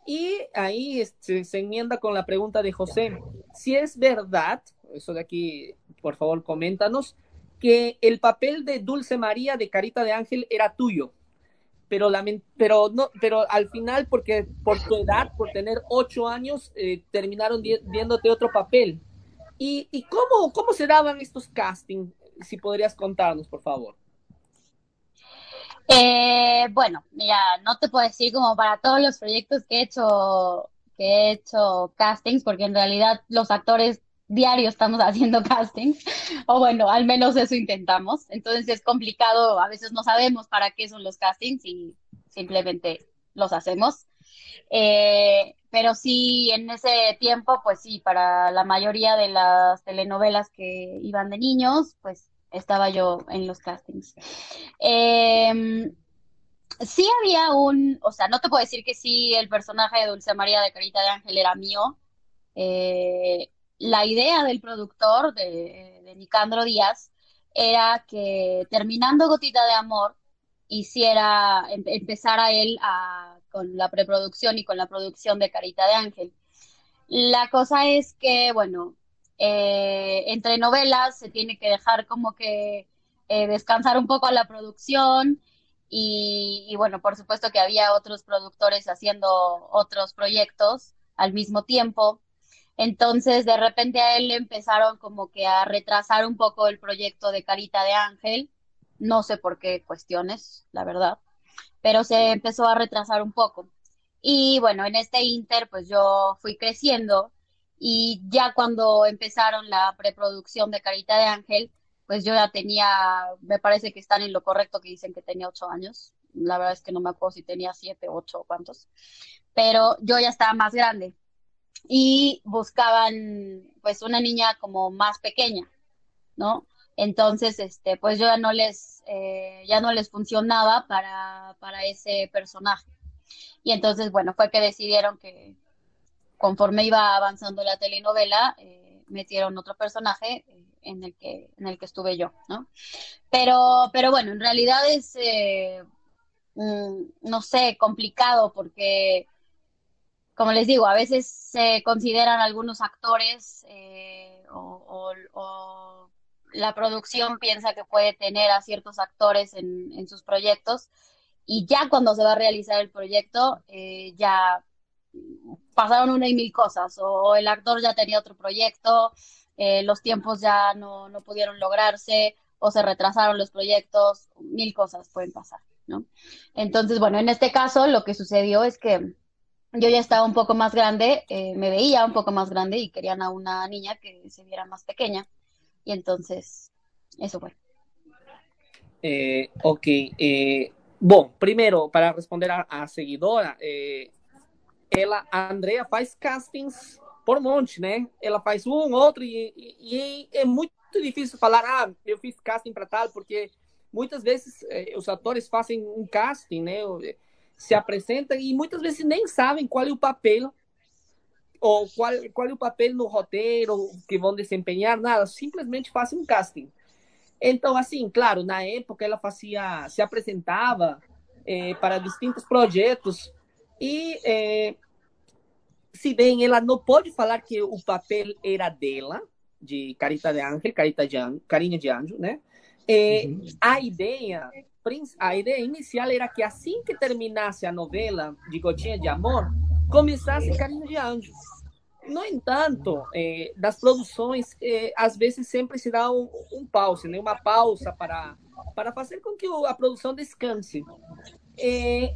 E aí se, se enmienda con la pregunta de José: si es verdad, eso de aquí, por favor, coméntanos, que el papel de Dulce María de Carita de Ángel era tuyo, pero, pero, no, pero al final, porque por tu edad, por tener ocho años, eh, terminaron viéndote otro papel. ¿Y, y cómo, cómo se daban estos castings? Si podrías contarnos, por favor. Eh, bueno, mira, no te puedo decir como para todos los proyectos que he hecho que he hecho castings, porque en realidad los actores diario estamos haciendo castings, o bueno, al menos eso intentamos. Entonces es complicado, a veces no sabemos para qué son los castings y simplemente los hacemos. Eh, pero sí, en ese tiempo, pues sí, para la mayoría de las telenovelas que iban de niños, pues estaba yo en los castings. Em, sí había un, o sea, no te puedo decir que sí, el personaje de Dulce María de Carita de Ángel era mío. Eh, la idea del productor, de, Nicandro Díaz, era que terminando Gotita de Amor, hiciera, em, empezara él con la preproducción y con la producción de Carita de Ángel. La cosa es que, bueno, eh, entre novelas se tiene que dejar como que eh, descansar un poco a la producción y, bueno, por supuesto que había otros productores haciendo otros proyectos al mismo tiempo. Entonces, de repente a él le empezaron como que a retrasar un poco el proyecto de Carita de Ángel. No sé por qué cuestiones, la verdad, pero se empezó a retrasar un poco. Y bueno, en este inter, pues yo fui creciendo y ya cuando empezaron la preproducción de Carita de Ángel, pues yo ya tenía, me parece que están en lo correcto que dicen que tenía ocho años. La verdad es que no me acuerdo si tenía siete, ocho o cuántos. Pero yo ya estaba más grande y buscaban pues una niña como más pequeña, ¿no? Entonces, este, pues yo ya no les, eh, ya no les funcionaba para, para ese personaje. Y entonces, bueno, fue que decidieron que conforme iba avanzando la telenovela, eh, metieron otro personaje eh, en el que en el que estuve yo, ¿no? Pero, pero bueno, en realidad es, no sé, complicado porque, como les digo, a veces se consideran algunos actores o, la producción piensa que puede tener a ciertos actores en, en sus proyectos y ya cuando se va a realizar el proyecto, eh, ya pasaron una y mil cosas, o el actor ya tenía otro proyecto, eh, los tiempos ya no, no, pudieron lograrse, o se retrasaron los proyectos, mil cosas pueden pasar, ¿no? Entonces, bueno, en este caso lo que sucedió es que yo ya estaba un poco más grande, eh, me veía un poco más grande y querían a una niña que se viera más pequeña, y entonces, eso fue. Eh, ok, eh, Bom, primeiro, para responder a, a seguidora, é, ela, Andrea faz castings por monte, né? Ela faz um, outro, e, e, e é muito difícil falar, ah, eu fiz casting para tal, porque muitas vezes eh, os atores fazem um casting, né? Se apresentam e muitas vezes nem sabem qual é o papel ou qual, qual é o papel no roteiro que vão desempenhar, nada, simplesmente fazem um casting. Então, assim, claro, na época ela fazia, se apresentava é, para distintos projetos e, é, se bem ela não pode falar que o papel era dela, de Carita de Ángel, Carita de Anjo, Carinha de Anjo, né? É, uhum. A ideia, a ideia inicial era que assim que terminasse a novela de Gotinha de Amor, começasse Carinha de Anjo. No entanto, eh, das produções, eh, às vezes sempre se dá um, um pause, né? uma pausa para, para fazer com que a produção descanse. Eh,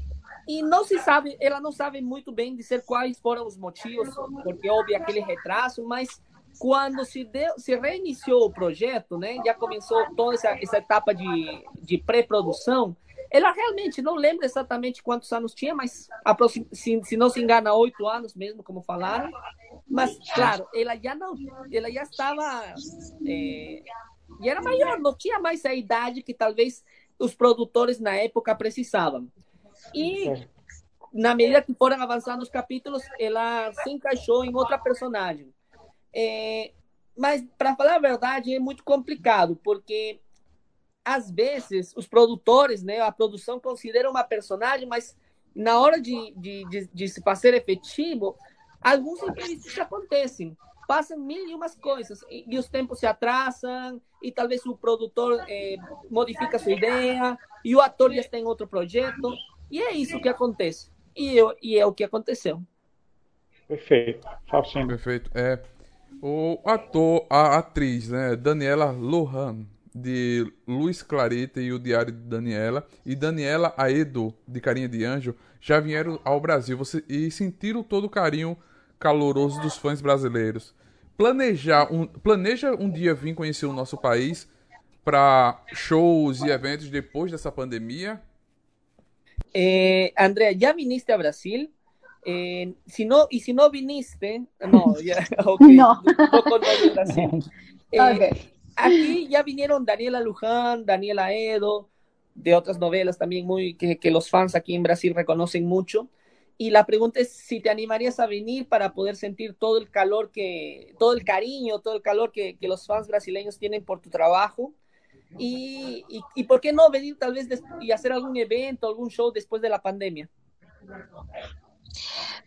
e não se sabe, ela não sabe muito bem dizer quais foram os motivos, porque houve aquele retraso, mas quando se, deu, se reiniciou o projeto, né, já começou toda essa, essa etapa de, de pré-produção, ela realmente não lembra exatamente quantos anos tinha, mas se, se não se engana, oito anos mesmo, como falaram. Mas, claro, ela já não, ela já estava, é, já era maior, não tinha mais a idade que talvez os produtores na época precisavam. E na medida que foram avançando os capítulos, ela se encaixou em outra personagem. É, mas, para falar a verdade, é muito complicado, porque às vezes os produtores, né, a produção considera uma personagem, mas na hora de, de, de, de se fazer efetivo, alguns imprevistos acontecem. Passam mil e umas coisas e, e os tempos se atrasam e talvez o produtor eh, modifica sua ideia e o ator já está em outro projeto e é isso que acontece. E, eu, e é o que aconteceu. Perfeito. Faustino. Perfeito. É, o ator, a atriz, né, Daniela Lohan, de Luiz Clarita e o Diário de Daniela, e Daniela Aedo, de Carinha de Anjo, já vieram ao Brasil você, e sentiram todo o carinho caloroso dos fãs brasileiros. Planejar um, planeja um dia vir conhecer o nosso país para shows e eventos depois dessa pandemia? Eh, Andrea, já viniste a Brasil? Eh, si no, y si no viniste, no, ya, okay, no. no, no Brasil. Eh, okay. Aquí ya vinieron Daniela Luján, Daniela Edo, de otras novelas también muy que, que, los fans aquí en Brasil reconocen mucho. Y la pregunta es si te animarías a venir para poder sentir todo el calor que, todo el cariño, todo el calor que, que los fans brasileños tienen por tu trabajo. Y, y, y, por qué no venir tal vez y hacer algún evento, algún show después de la pandemia.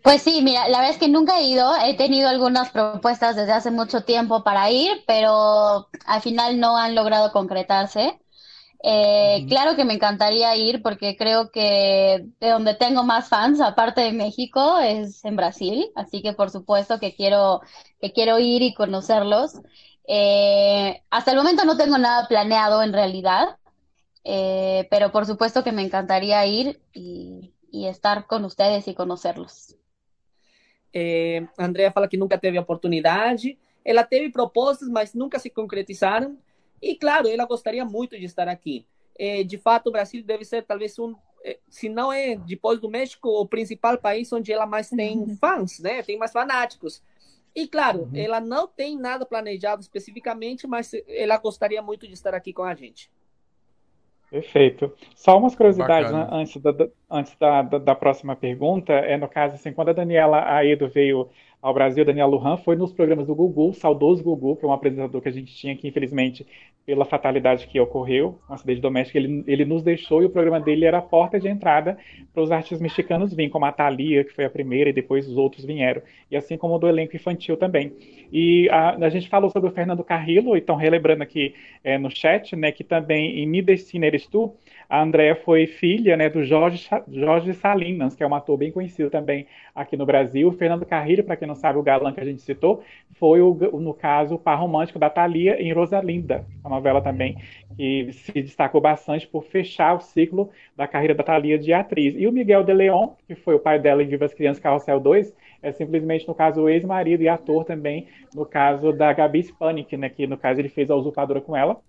Pues sí, mira, la verdad es que nunca he ido, he tenido algunas propuestas desde hace mucho tiempo para ir, pero al final no han logrado concretarse. Eh, claro que me encantaría ir porque creo que de donde tengo más fans, aparte de México, es en Brasil, así que por supuesto que quiero, que quiero ir y conocerlos. Eh, hasta el momento no tengo nada planeado en realidad, eh, pero por supuesto que me encantaría ir y, y estar con ustedes y conocerlos. É, a Andrea fala que nunca teve oportunidade. Ela teve propostas, mas nunca se concretizaram. E, claro, ela gostaria muito de estar aqui. É, de fato, o Brasil deve ser talvez um, é, se não é depois do México, o principal país onde ela mais tem uhum. fãs, né? Tem mais fanáticos. E, claro, uhum. ela não tem nada planejado especificamente, mas ela gostaria muito de estar aqui com a gente. Perfeito. Só umas curiosidades né, antes, da, antes da, da, da, próxima pergunta. É no caso, assim, quando a Daniela Aedo veio ao Brasil, Daniel Lujan foi nos programas do Gugu, saudoso Gugu, que é um apresentador que a gente tinha que, infelizmente, pela fatalidade que ocorreu, um acidente doméstico, ele, ele nos deixou e o programa dele era a porta de entrada para os artistas mexicanos virem, como a Thalia, que foi a primeira, e depois os outros vieram. E assim como do elenco infantil também. E a, a gente falou sobre o Fernando Carrillo, então relembrando aqui é, no chat, né, que também em Mi Destino Eres Tu, a Andrea foi filha né, do Jorge, Jorge Salinas, que é um ator bem conhecido também aqui no Brasil. O Fernando Carrilho, para quem não sabe, o galã que a gente citou, foi, o, no caso, o par romântico da Thalia em Rosalinda, a novela também que se destacou bastante por fechar o ciclo da carreira da Thalia de atriz. E o Miguel de Leon, que foi o pai dela em Vivas Crianças Carrossel 2, é simplesmente, no caso, o ex-marido e ator também, no caso da Gabi Spanik, né, que no caso ele fez a usurpadora com ela,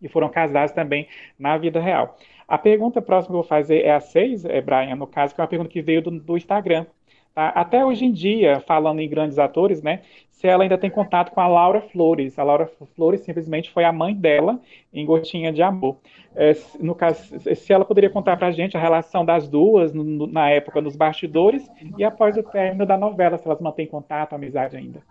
e foram casados também na vida real. A pergunta próxima que eu vou fazer é a 6, é, Brian, no caso, que é uma pergunta que veio do, do Instagram. Tá? Até hoje em dia, falando em grandes atores, né, se ela ainda tem contato com a Laura Flores. A Laura Flores simplesmente foi a mãe dela em Gotinha de Amor. É, no caso, se ela poderia contar para a gente a relação das duas no, na época nos bastidores e após o término da novela, se elas mantêm contato, amizade ainda.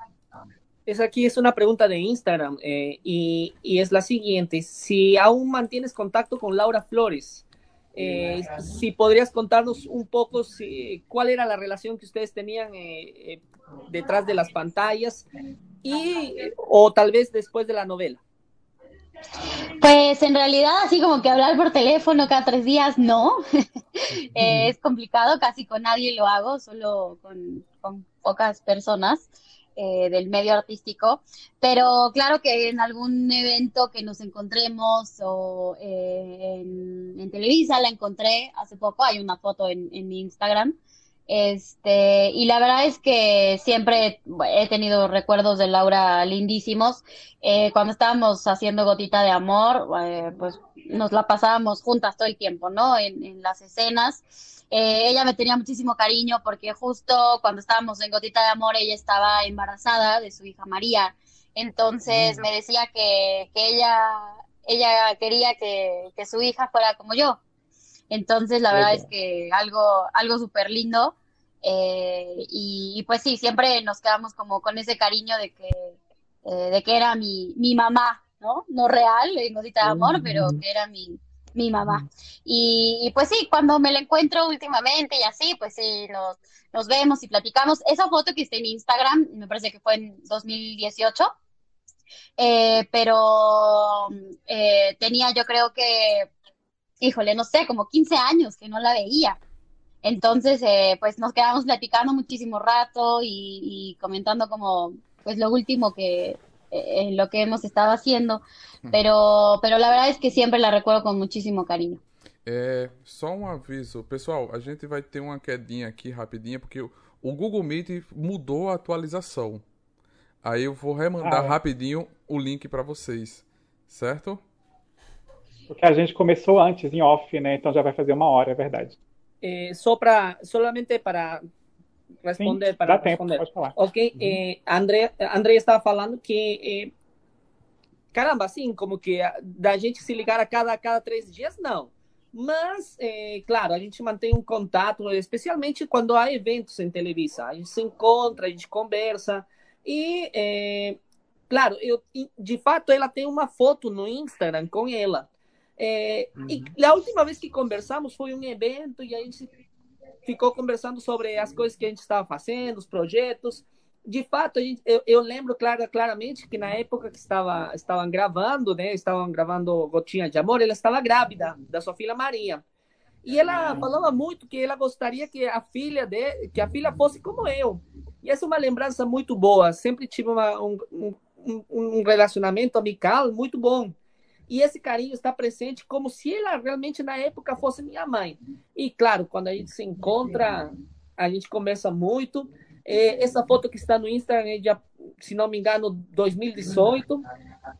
Esa aquí es una pregunta de Instagram eh, y, y, es la siguiente. Si aún mantienes contacto con Laura Flores, eh, si podrías contarnos un poco si, cuál era la relación que ustedes tenían eh, detrás de las pantallas y o tal vez después de la novela. Pues en realidad así como que hablar por teléfono cada tres días, no. es complicado, casi con nadie lo hago, solo con, con pocas personas. Eh, del medio artístico, pero claro que en algún evento que nos encontremos o eh, en, Televisa la encontré hace poco, hay una foto en, mi Instagram. Este, y la verdad es que siempre he tenido recuerdos de Laura lindísimos. Eh, cuando estábamos haciendo Gotita de Amor, pues nos la pasábamos juntas todo el tiempo, ¿no? En, en las escenas. Eh, ella me tenía muchísimo cariño porque justo cuando estábamos en Gotita de Amor, ella estaba embarazada de su hija María. Entonces mm. me decía que, ella, ella quería que, su hija fuera como yo. Entonces la verdad es que algo, algo súper lindo. Eh, y, pues sí, siempre nos quedamos como con ese cariño de que, eh, de que era mi, mi mamá, ¿no? No real en Gotita de Amor, pero que era mi, mi mamá. Y, pues sí, cuando me la encuentro últimamente y así, pues sí, nos, nos vemos y platicamos. Esa foto que está en Instagram, me parece que fue en 2018, eh, pero eh, tenía yo creo que, híjole, no sé, como 15 años que no la veía. Entonces, eh, pues nos quedamos platicando muchísimo rato y, y comentando como, pues lo último que, eh, lo que hemos estado haciendo, pero, pero la verdad es que siempre la recuerdo con muchísimo cariño. É, só um aviso, pessoal, a gente vai ter uma quedinha aqui rapidinha, porque o, o Google Meet mudou a atualização. Aí eu vou remandar ah, é. rapidinho o link para vocês, certo? Porque a gente começou antes em off, né? Então já vai fazer uma hora, é verdade. É, só para, solamente para responder, para responder. Ok, eh, André, André estava falando que, eh, caramba, assim, como que da gente se ligar a cada, cada três dias, não. Mas, eh, claro, a gente mantém um contato, especialmente quando há eventos em Televisa. A gente se encontra, a gente conversa. E, eh, claro, eu, de fato, ela tem uma foto no Instagram com ela. Eh, uhum. E a última vez que conversamos foi um evento e a gente ficou conversando sobre as coisas que a gente estava fazendo, os projetos. De fato, gente, eu, eu, lembro clara, claramente que na época que estava, estavam gravando, né, estavam gravando Gotinha de Amor, ela estava grávida da sua filha Maria. E ela falava muito que ela gostaria que a filha de, que a filha fosse como eu. E essa é uma lembrança muito boa. Sempre tive uma, um, um, um relacionamento amical muito bom e esse carinho está presente como se ela realmente na época fosse minha mãe. E claro, quando a gente se encontra, a gente conversa muito. É, essa foto que está no Instagram é de, se não me engano, 2018.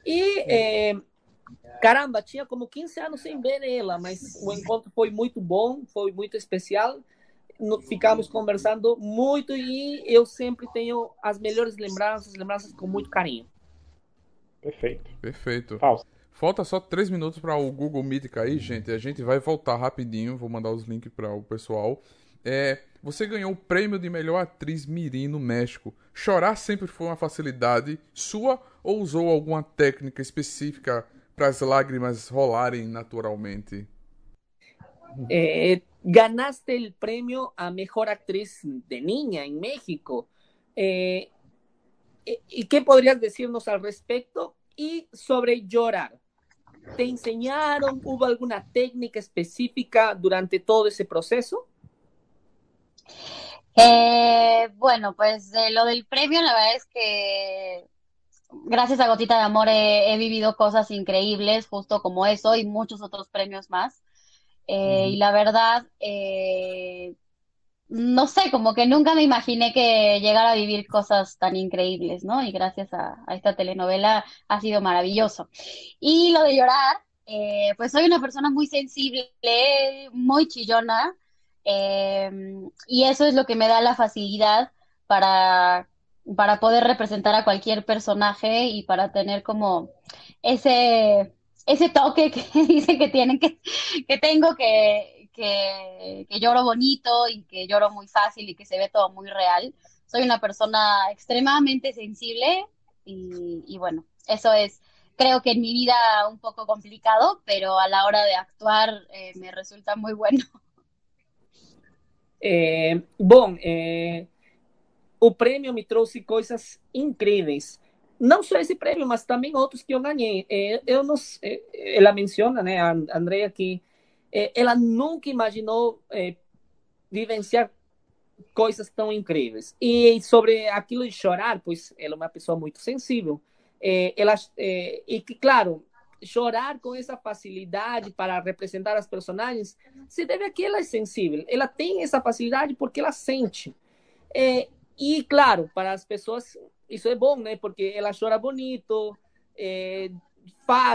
E é, caramba, tinha como 15 anos sem ver ela, mas o encontro foi muito bom, foi muito especial. Ficamos conversando muito e eu sempre tenho as melhores lembranças, lembranças com muito carinho. Perfeito. Perfeito. Fausto. Falta só três minutos para o Google Meet cair, gente. A gente vai voltar rapidinho. Vou mandar os links para o pessoal. É, você ganhou o prêmio de melhor atriz Mirim no México. Chorar sempre foi uma facilidade sua ou usou alguma técnica específica para as lágrimas rolarem naturalmente? Eh, ganaste el premio a Mejor Actriz de Niña en México. Eh, ¿Y qué podrías decirnos al respecto? Y sobre llorar. ¿Te enseñaron? ¿Hubo alguna técnica específica durante todo ese proceso? Eh, bueno, pues lo del premio, la verdad es que gracias a Gotita de Amor he, vivido cosas increíbles, justo como eso y muchos otros premios más. Eh, y la verdad, eh, no sé, como que nunca me imaginé que llegara a vivir cosas tan increíbles, ¿no? Y gracias a, esta telenovela ha sido maravilloso. Y lo de llorar, eh, pues soy una persona muy sensible, muy chillona, y eso es lo que me da la facilidad para para poder representar a cualquier personaje y para tener como ese, ese toque que dicen que tienen que, que tengo que, que, lloro bonito y que lloro muy fácil y que se ve todo muy real. Soy una persona extremadamente sensible y, bueno, eso es, creo que en mi vida un poco complicado, pero a la hora de actuar eh, me resulta muy bueno. Eh, bon, eh, o prêmio me trouxe coisas incríveis. Não só esse prêmio, mas também outros que eu ganhei. É, eu não, é, ela menciona, né, a Andrea, que é, ela nunca imaginou vivenciar coisas tão incríveis. E sobre aquilo de chorar, pois ela é uma pessoa muito sensível. ela, e que, claro, chorar com essa facilidade para representar as personagens se deve a que ela é sensível. Ela tem essa facilidade porque ela sente. É, e, claro, para as pessoas isso é bom, né? Porque ela chora bonito, é,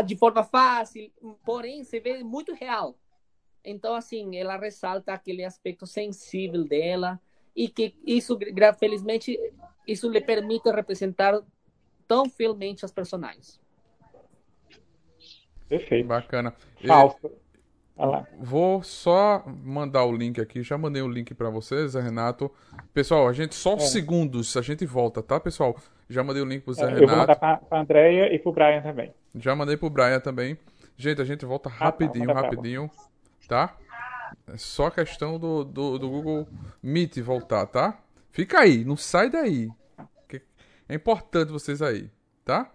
de forma fácil, porém se vê muito real. Então, assim, ela ressalta aquele aspecto sensível dela e que isso, felizmente, isso lhe permite representar tão fielmente os personagens. Perfeito. Bacana. Falso. Vou só mandar o link aqui. Já mandei o link para vocês, Zé Renato. Pessoal, a gente só é. segundos, a gente volta, tá, pessoal? Já mandei o link pro Zé é, Renato. Eu vou mandar pra, pra Andrea e pro Brian também. Já mandei pro Brian também. Gente, a gente volta rapidinho, ah, tá, rapidinho, tá? É só questão do, do, do Google Meet voltar, tá? Fica aí, não sai daí. É importante vocês aí, tá?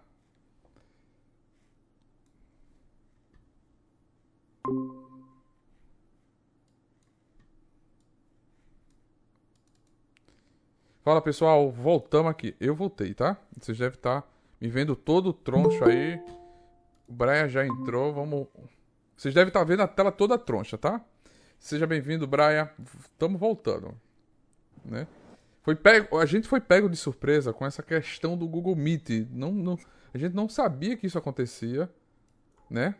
Fala pessoal, voltamos aqui. Eu voltei, tá? Vocês devem estar me vendo todo troncho aí. O Brian já entrou, vamos. Vocês devem estar vendo a tela toda troncha, tá? Seja bem-vindo, Brian. Estamos voltando, né? Foi pego, a gente foi pego de surpresa com essa questão do Google Meet. Não, não, a gente não sabia que isso acontecia, né?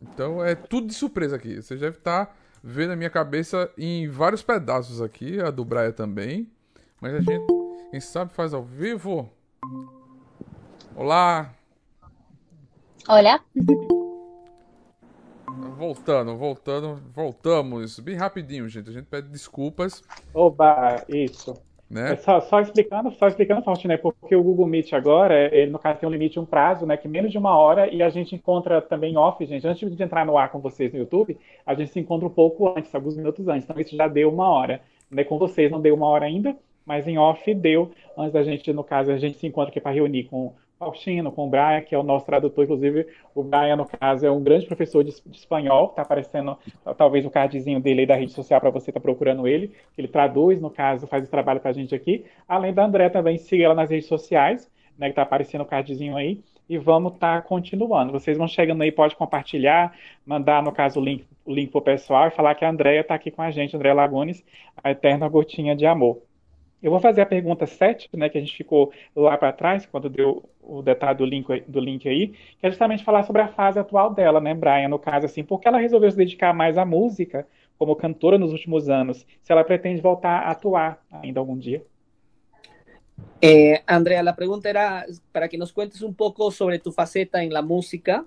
Então é tudo de surpresa aqui. Vocês devem estar vendo a minha cabeça em vários pedaços aqui, a do Brian também. Mas a gente, quem sabe, faz ao vivo. Olá! Olha. Voltando, voltando, voltamos. Bem rapidinho, gente. A gente pede desculpas. Oba, isso. Né? É só, só, explicando, só explicando, Faustino, né? porque o Google Meet agora, ele no caso tem um limite, um prazo, né? Que menos de uma hora, e a gente encontra também off, gente. Antes de entrar no ar com vocês no YouTube, a gente se encontra um pouco antes, alguns minutos antes. Então isso já deu uma hora. Né? Com vocês não deu uma hora ainda, mas em off deu, antes da gente, no caso, a gente se encontra aqui para reunir com Faustino, com o Brian, que é o nosso tradutor, inclusive o Brian, no caso, é um grande professor de, de espanhol, está aparecendo talvez o cardzinho dele aí da rede social para você estar tá procurando ele, ele traduz, no caso, faz esse trabalho para a gente aqui, além da André também, siga ela nas redes sociais, né, que está aparecendo o cardzinho aí, e vamos estar tá continuando. Vocês vão chegando aí, pode compartilhar, mandar, no caso, o link, o link para o pessoal e falar que a Andréia está aqui com a gente, Andréia Lagones, a eterna gotinha de amor. Eu vou fazer a pergunta 7, né, que a gente ficou lá para trás, quando deu o detalhe do link, do link aí, que é justamente falar sobre a fase atual dela, né, Brian, no caso, assim, porque ela resolveu se dedicar mais à música como cantora nos últimos anos, se ela pretende voltar a atuar ainda algum dia. Eh, Andrea, la pregunta era para que nos cuentes un poco sobre tu faceta en la música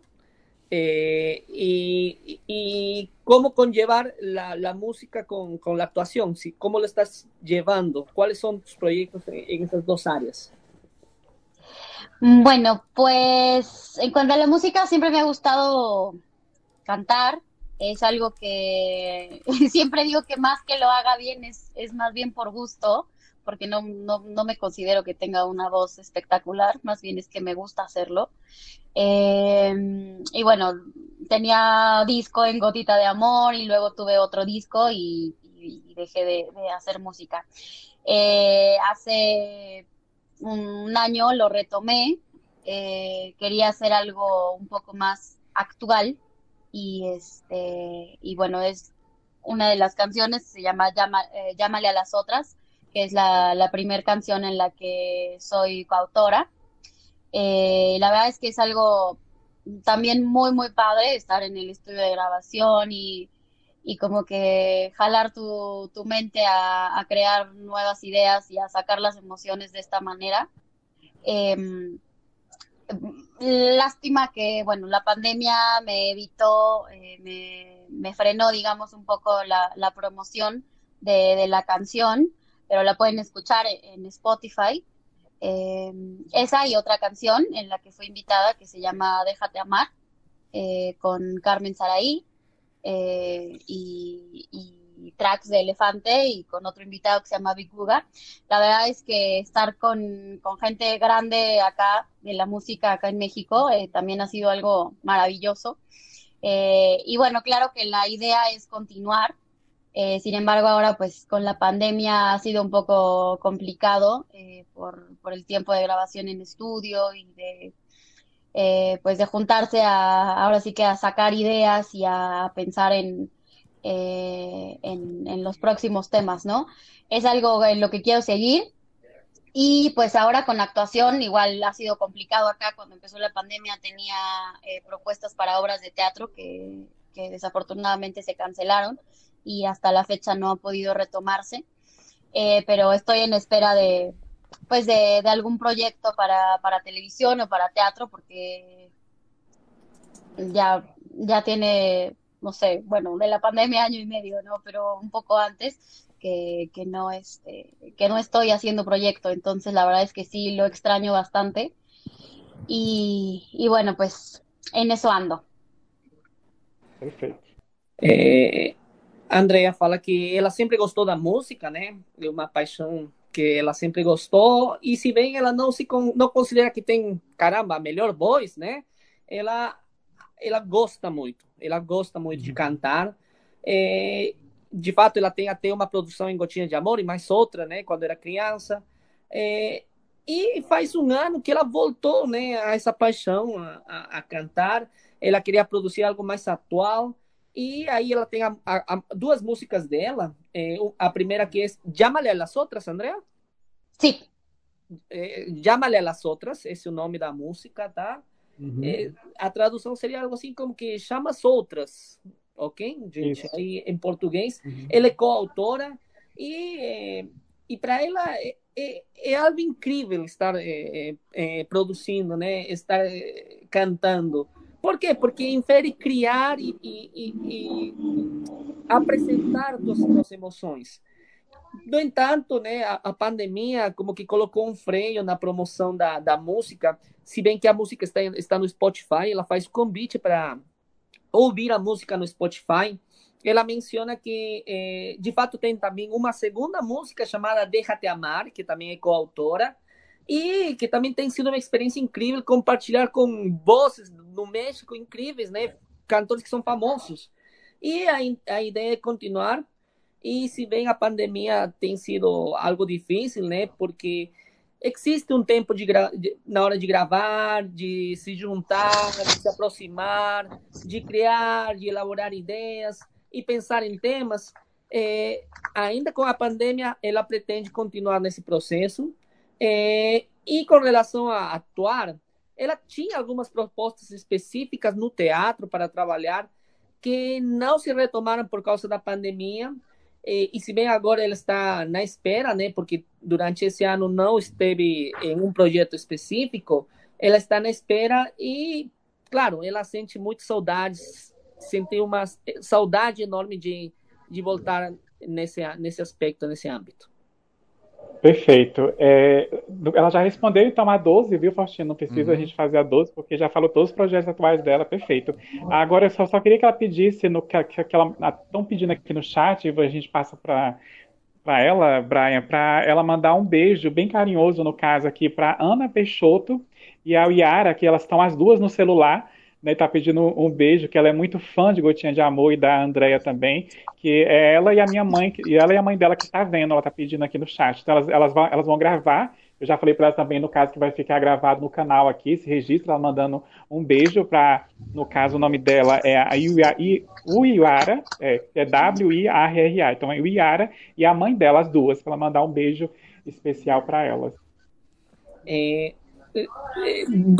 Eh, y, cómo conllevar la, música con, la actuación, ¿sí? ¿cómo lo estás llevando? ¿Cuáles son tus proyectos en, en esas dos áreas? Bueno, pues en cuanto a la música, siempre me ha gustado cantar. Es algo que siempre digo que más que lo haga bien es, es más bien por gusto, porque no, no, no, me considero que tenga una voz espectacular, más bien es que me gusta hacerlo. Eh, y bueno, tenía disco en Gotita de Amor y luego tuve otro disco y, dejé de, de, hacer música. Eh, hace un año lo retomé, eh, quería hacer algo un poco más actual y este y bueno es una de las canciones se llama Llama, eh, Llámale a las otras que es la, la primera canción en la que soy coautora eh, la verdad es que es algo también muy muy padre estar en el estudio de grabación y, y como que jalar tu, tu mente a, crear nuevas ideas y a sacar las emociones de esta manera. Eh, lástima que, bueno, la pandemia me evitó, eh, me, me, frenó, digamos, un poco la, la promoción de, de, la canción, pero la pueden escuchar en Spotify. Eh, esa y otra canción en la que fue invitada que se llama Déjate Amar, eh, con Carmen Saraí eh, y, y, tracks de Elefante y con otro invitado que se llama Big Buga. La verdad es que estar con, con gente grande acá de la música acá en México eh, también ha sido algo maravilloso. Eh, y bueno, claro que la idea es continuar. Eh, sin embargo, ahora pues con la pandemia ha sido un poco complicado por, por, el tiempo de grabación en estudio y de eh, pues de juntarse a, ahora sí que a sacar ideas y a pensar en, eh, en, en, los próximos temas, ¿no? Es algo en lo que quiero seguir. Y pues ahora con actuación, igual ha sido complicado acá. Cuando empezó la pandemia tenía eh, propuestas para obras de teatro que, que, desafortunadamente se cancelaron y hasta la fecha no ha podido retomarse. Eh, pero estoy en espera de, pues de, de algún proyecto para, para, televisión o para teatro, porque ya, ya tiene, no sé, bueno, de la pandemia año y medio, ¿no? Pero un poco antes que, que no este, que no estoy haciendo proyecto, entonces la verdad es que sí lo extraño bastante. Y, y bueno, pues en eso ando. Perfeito. Andrea fala que ela sempre gostou da música, né? É uma paixão que ela sempre gostou e se bem ela não se não considera que tem caramba a melhor voz, né? Ela ela gosta muito, ela gosta muito de cantar. É, de fato, ela tem até uma produção em Gotinha de Amor e mais outra, né? Quando era criança. É, e faz um ano que ela voltou, né? A essa paixão a, a, a cantar. Ela queria produzir algo mais atual. E aí ela tem a, a, a, duas músicas dela. Eh, a primeira que é Llámale a las outras, Andrea? Sim. Eh, Llámale a las outras, esse é o nome da música, tá? Uhum. Eh, a tradução seria algo assim como que chama as outras, ok? Gente, Isso. aí em português. Uhum. Ela é coautora e, e para ela é, é, é, algo incrível estar produzindo, né? Estar cantando por quê? Porque infere criar e, e, e, e apresentar as suas emoções. No entanto, né, a, a, pandemia como que colocou um freio na promoção da, da música, se bem que a música está, está no Spotify, ela faz convite para ouvir a música no Spotify. Ela menciona que, eh, de fato, tem também uma segunda música chamada Déjate Amar, que também é coautora, e que também tem sido uma experiência incrível compartilhar com vozes no México incríveis, né? Cantores que são famosos. E a, a ideia é continuar. E se bem a pandemia tem sido algo difícil, né? Porque existe um tempo de, de, na hora de gravar, de se juntar, de se aproximar, de criar, de elaborar ideias e pensar em temas. É, ainda com a pandemia, ela pretende continuar nesse processo é, e com relação a atuar, ela tinha algumas propostas específicas no teatro para trabalhar que não se retomaram por causa da pandemia. E, e, se bem agora ela está na espera, né, porque durante esse ano não esteve em um projeto específico, ela está na espera e claro, ela sente muitas saudades, sente uma saudade enorme de, de voltar nesse, nesse aspecto, nesse âmbito. Perfeito. É, ela já respondeu então a 12, viu, Faustino? Não precisa uhum. a gente fazer a 12, porque já falou todos os projetos atuais dela, perfeito. Agora eu só, só queria que ela pedisse, no, que, que ela estão pedindo aqui no chat, e a gente passa para para ela, Brian, para ela mandar um beijo bem carinhoso, no caso aqui, para Ana Peixoto e a Yara, que elas estão as duas no celular, né, tá pedindo um beijo, que ela é muito fã de Gotinha de Amor e da Andrea também, que é ela e a minha mãe, e ela e a mãe dela que está vendo, ela está pedindo aqui no chat. Então elas, elas, vão, elas vão gravar, eu já falei para ela também, no caso, que vai ficar gravado no canal aqui, se registra, ela mandando um beijo para, no caso, o nome dela é a Uiara, é, é W-I-A-R-R-A, então é Uiara e a mãe dela, as duas, para ela mandar um beijo especial para elas. É,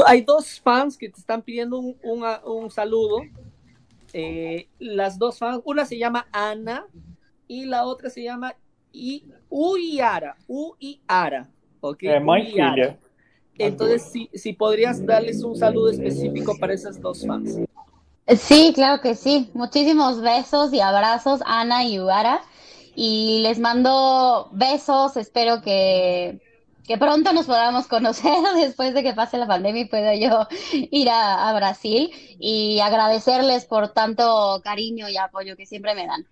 hay dos fans que te están pidiendo un, un, un saludo. Eh, las dos fans, una se llama Ana y la otra se llama I, Uiara. Uiara. Okay? Eh, Uiara. Entonces, si, si podrías darles un saludo específico para esas dos fans. Sí, claro que sí. Muchísimos besos y abrazos, Ana y Uara. Y les mando besos. Espero que que pronto nos podamos conocer después de que pase la pandemia y pueda yo ir a, a, Brasil y agradecerles por tanto cariño y apoyo que siempre me dan.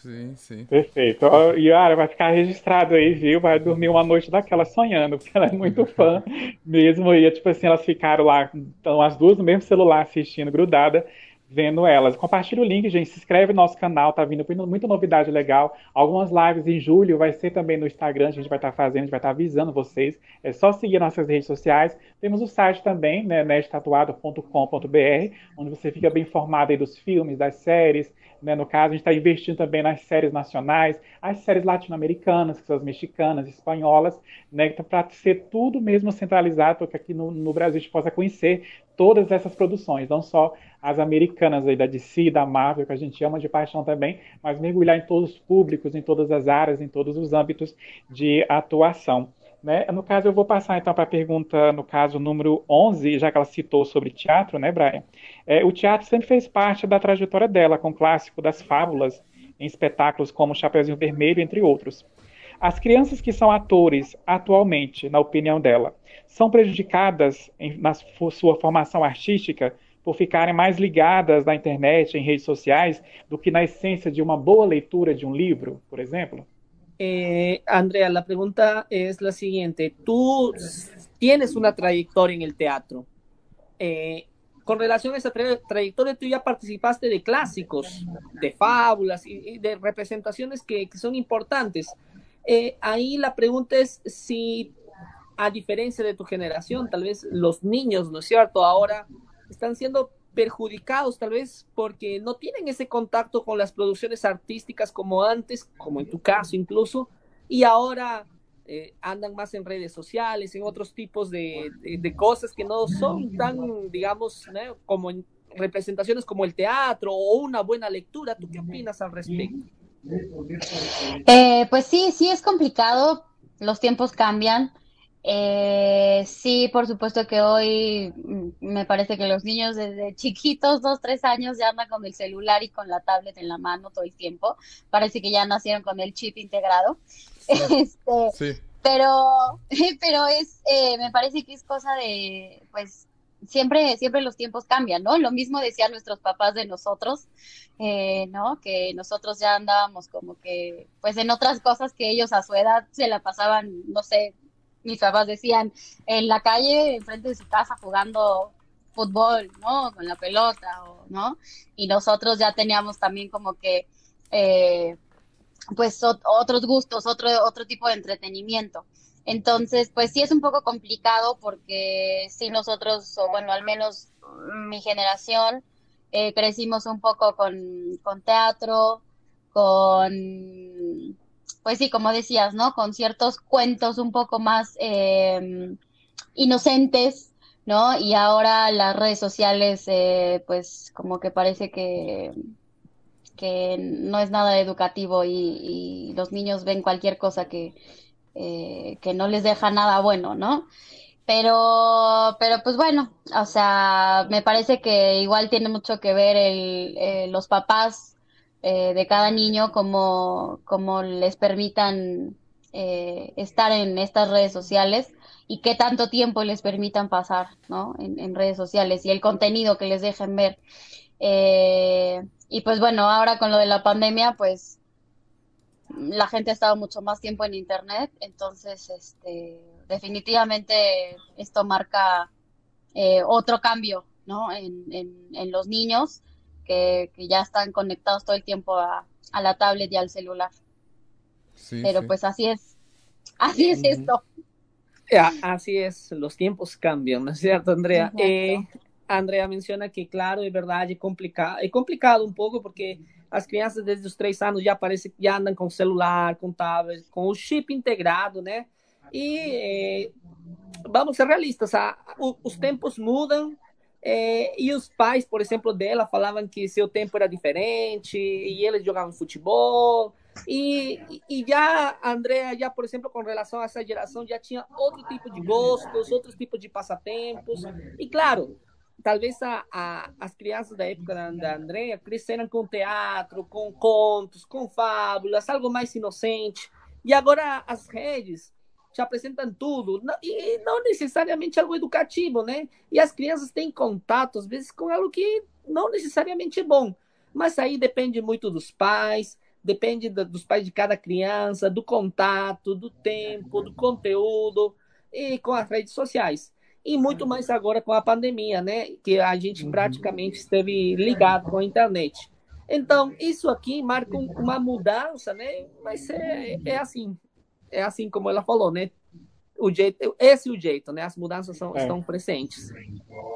Sim, sim. Perfeito. Yara, vai ficar registrado aí, viu? Vai dormir uma noite daquela sonhando, porque ela é muito fã mesmo. E, tipo assim, elas ficaram lá, estão as duas no mesmo celular assistindo, grudada vendo elas. Compartilha o link, gente. Se inscreve no nosso canal, tá vindo muita novidade legal. Algumas lives em julho, vai ser também no Instagram, a gente vai estar tá fazendo, a gente vai estar tá avisando vocês. É só seguir nossas redes sociais. Temos o site também, né, nestatuado.com.br, onde você fica bem informado aí dos filmes, das séries, né, no caso, a gente está investindo também nas séries nacionais, as séries latino-americanas, que são as mexicanas, espanholas, né, então, para ser tudo mesmo centralizado, para que aqui no, no, Brasil a gente possa conhecer todas essas produções, não só as americanas aí da DC, da Marvel, que a gente ama de paixão também, mas mergulhar em todos os públicos, em todas as áreas, em todos os âmbitos de atuação. Né? No caso, eu vou passar então para a pergunta, no caso, número 11, já que ela citou sobre teatro, né, Brian? É, o teatro sempre fez parte da trajetória dela, com o clássico das fábulas, em espetáculos como Chapeuzinho Vermelho, entre outros. As crianças que são atores atualmente, na opinião dela, são prejudicadas em, na sua formação artística por ficarem mais ligadas na internet, em redes sociais, do que na essência de uma boa leitura de um livro, por exemplo? Eh, Andrea, la pregunta es la siguiente. Tú tienes una trayectoria en el teatro. Eh, con relación a esa tra trayectoria, tú ya participaste de clásicos, de fábulas y, de representaciones que, que son importantes. Eh, ahí la pregunta es si, a diferencia de tu generación, tal vez los niños, ¿no es cierto? Ahora están siendo perjudicados tal vez porque no tienen ese contacto con las producciones artísticas como antes, como en tu caso incluso, y ahora eh, andan más en redes sociales, en otros tipos de, de, cosas que no son tan, digamos, ¿no? como en representaciones como el teatro o una buena lectura. ¿Tú qué opinas al respecto? Eh, pues sí, sí es complicado, los tiempos cambian. Eh, sí, por supuesto que hoy mm, me parece que los niños desde chiquitos, dos, tres años, ya andan con el celular y con la tablet en la mano todo el tiempo. Parece que ya nacieron con el chip integrado. Este, Sí. pero, pero es, eh, me parece que es cosa de, pues, siempre, siempre los tiempos cambian, ¿no? Lo mismo decían nuestros papás de nosotros, eh, ¿no? Que nosotros ya andábamos como que, pues, en otras cosas que ellos a su edad se la pasaban, no sé, mis papás decían, en la calle, enfrente de su casa, jugando fútbol, ¿no? Con la pelota, ¿no? Y nosotros ya teníamos también como que, eh, pues, ot otros gustos, otro, otro tipo de entretenimiento. Entonces, pues sí es un poco complicado porque sí nosotros, o bueno, al menos mi generación, eh, crecimos un poco con, con teatro, con pues sí, como decías, ¿no? Con ciertos cuentos un poco más eh, inocentes, ¿no? Y ahora las redes sociales, eh, pues como que parece que, que no es nada educativo y, y los niños ven cualquier cosa que, eh, que no les deja nada bueno, ¿no? Pero, pero pues bueno, o sea, me parece que igual tiene mucho que ver el, eh, los papás eh, de cada niño, como, les permitan eh, estar en estas redes sociales y qué tanto tiempo les permitan pasar, ¿no? En, redes sociales y el contenido que les dejen ver. y pues bueno, ahora con lo de la pandemia, pues la gente ha estado mucho más tiempo en internet, entonces, este, definitivamente esto marca eh, otro cambio, ¿no? En, en, los niños que, ya están conectados todo el tiempo a, la tablet y al celular. Pero pues así es, así es esto. Así es, los tiempos cambian, ¿no es cierto, Andrea? Eh, Andrea menciona que, claro, es verdad, es complicado, es complicado un poco porque as crianças desde os três anos já parece já andam com celular, com tablet, com o chip integrado, né? E é, vamos ser realistas, a, o, os tempos mudam é, e os pais, por exemplo, dela falavam que seu tempo era diferente e eles jogavam futebol. E, e já a Andrea, já, por exemplo, com relação a essa geração, já tinha outro tipo de gostos, outros tipos de passatempos. E claro, talvez a, a, as crianças da época da, da Andrea cresceram com teatro, com contos, com fábulas, algo mais inocente. E agora as redes te apresentam tudo, e não necessariamente algo educativo, né? E as crianças têm contato, às vezes, com algo que não necessariamente é bom. Mas aí depende muito dos pais, depende dos pais de cada criança, do contato, do tempo, do conteúdo, e com as redes sociais e muito mais agora com a pandemia, né? Que a gente uhum. praticamente esteve ligado com a internet. Então, isso aqui marca uma mudança, né? Mas é, é assim, é assim como ela falou, né? O jeito, esse é o jeito, né? As mudanças são, é. estão presentes.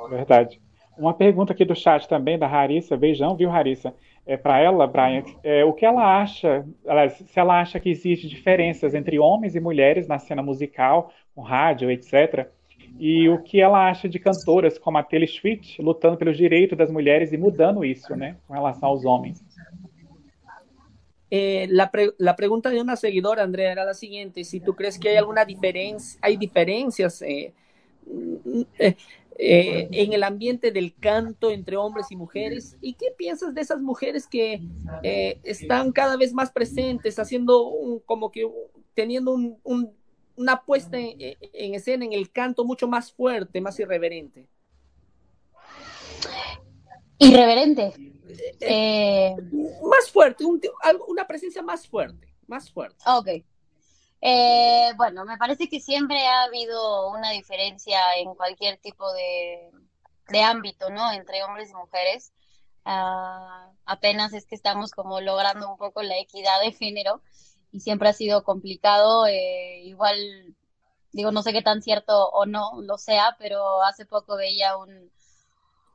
Verdade. Uma pergunta aqui do chat também, da Harissa. Beijão, viu, Harissa? É, Para ela, Brian, é, o que ela acha, ela, se ela acha que existe diferenças entre homens e mulheres na cena musical, com rádio, etc., e o que ela acha de cantoras como a Taylor Swift lutando pelos direitos das mulheres e mudando isso, né, com relação aos homens. Eh, la, pre la, pregunta de una seguidora, Andrea, era la siguiente: si tú crees que hay alguna diferencia, hay diferencias eh, eh, eh, en el ambiente del canto entre hombres y mujeres, ¿y qué piensas de esas mujeres que están cada vez más presentes, haciendo un, como que teniendo un, un una puesta en, escena, en el canto mucho más fuerte, más irreverente. Irreverente. Eh, más fuerte, un, una presencia más fuerte, más fuerte. Ok. Eh, bueno, me parece que siempre ha habido una diferencia en cualquier tipo de, de ámbito, ¿no? Entre hombres y mujeres. Uh, apenas es que estamos como logrando un poco la equidad de género y siempre ha sido complicado. Eh, igual, digo, no sé qué tan cierto o no lo sea, pero hace poco veía un,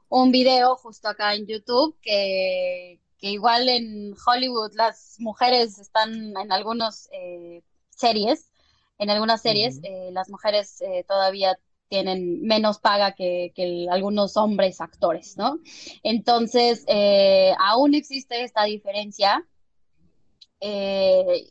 un video justo acá en YouTube que, que igual en Hollywood las mujeres están en algunas eh, series, en algunas series eh, las mujeres todavía tienen menos paga que, que algunos hombres actores, ¿no? Entonces, aún existe esta diferencia eh,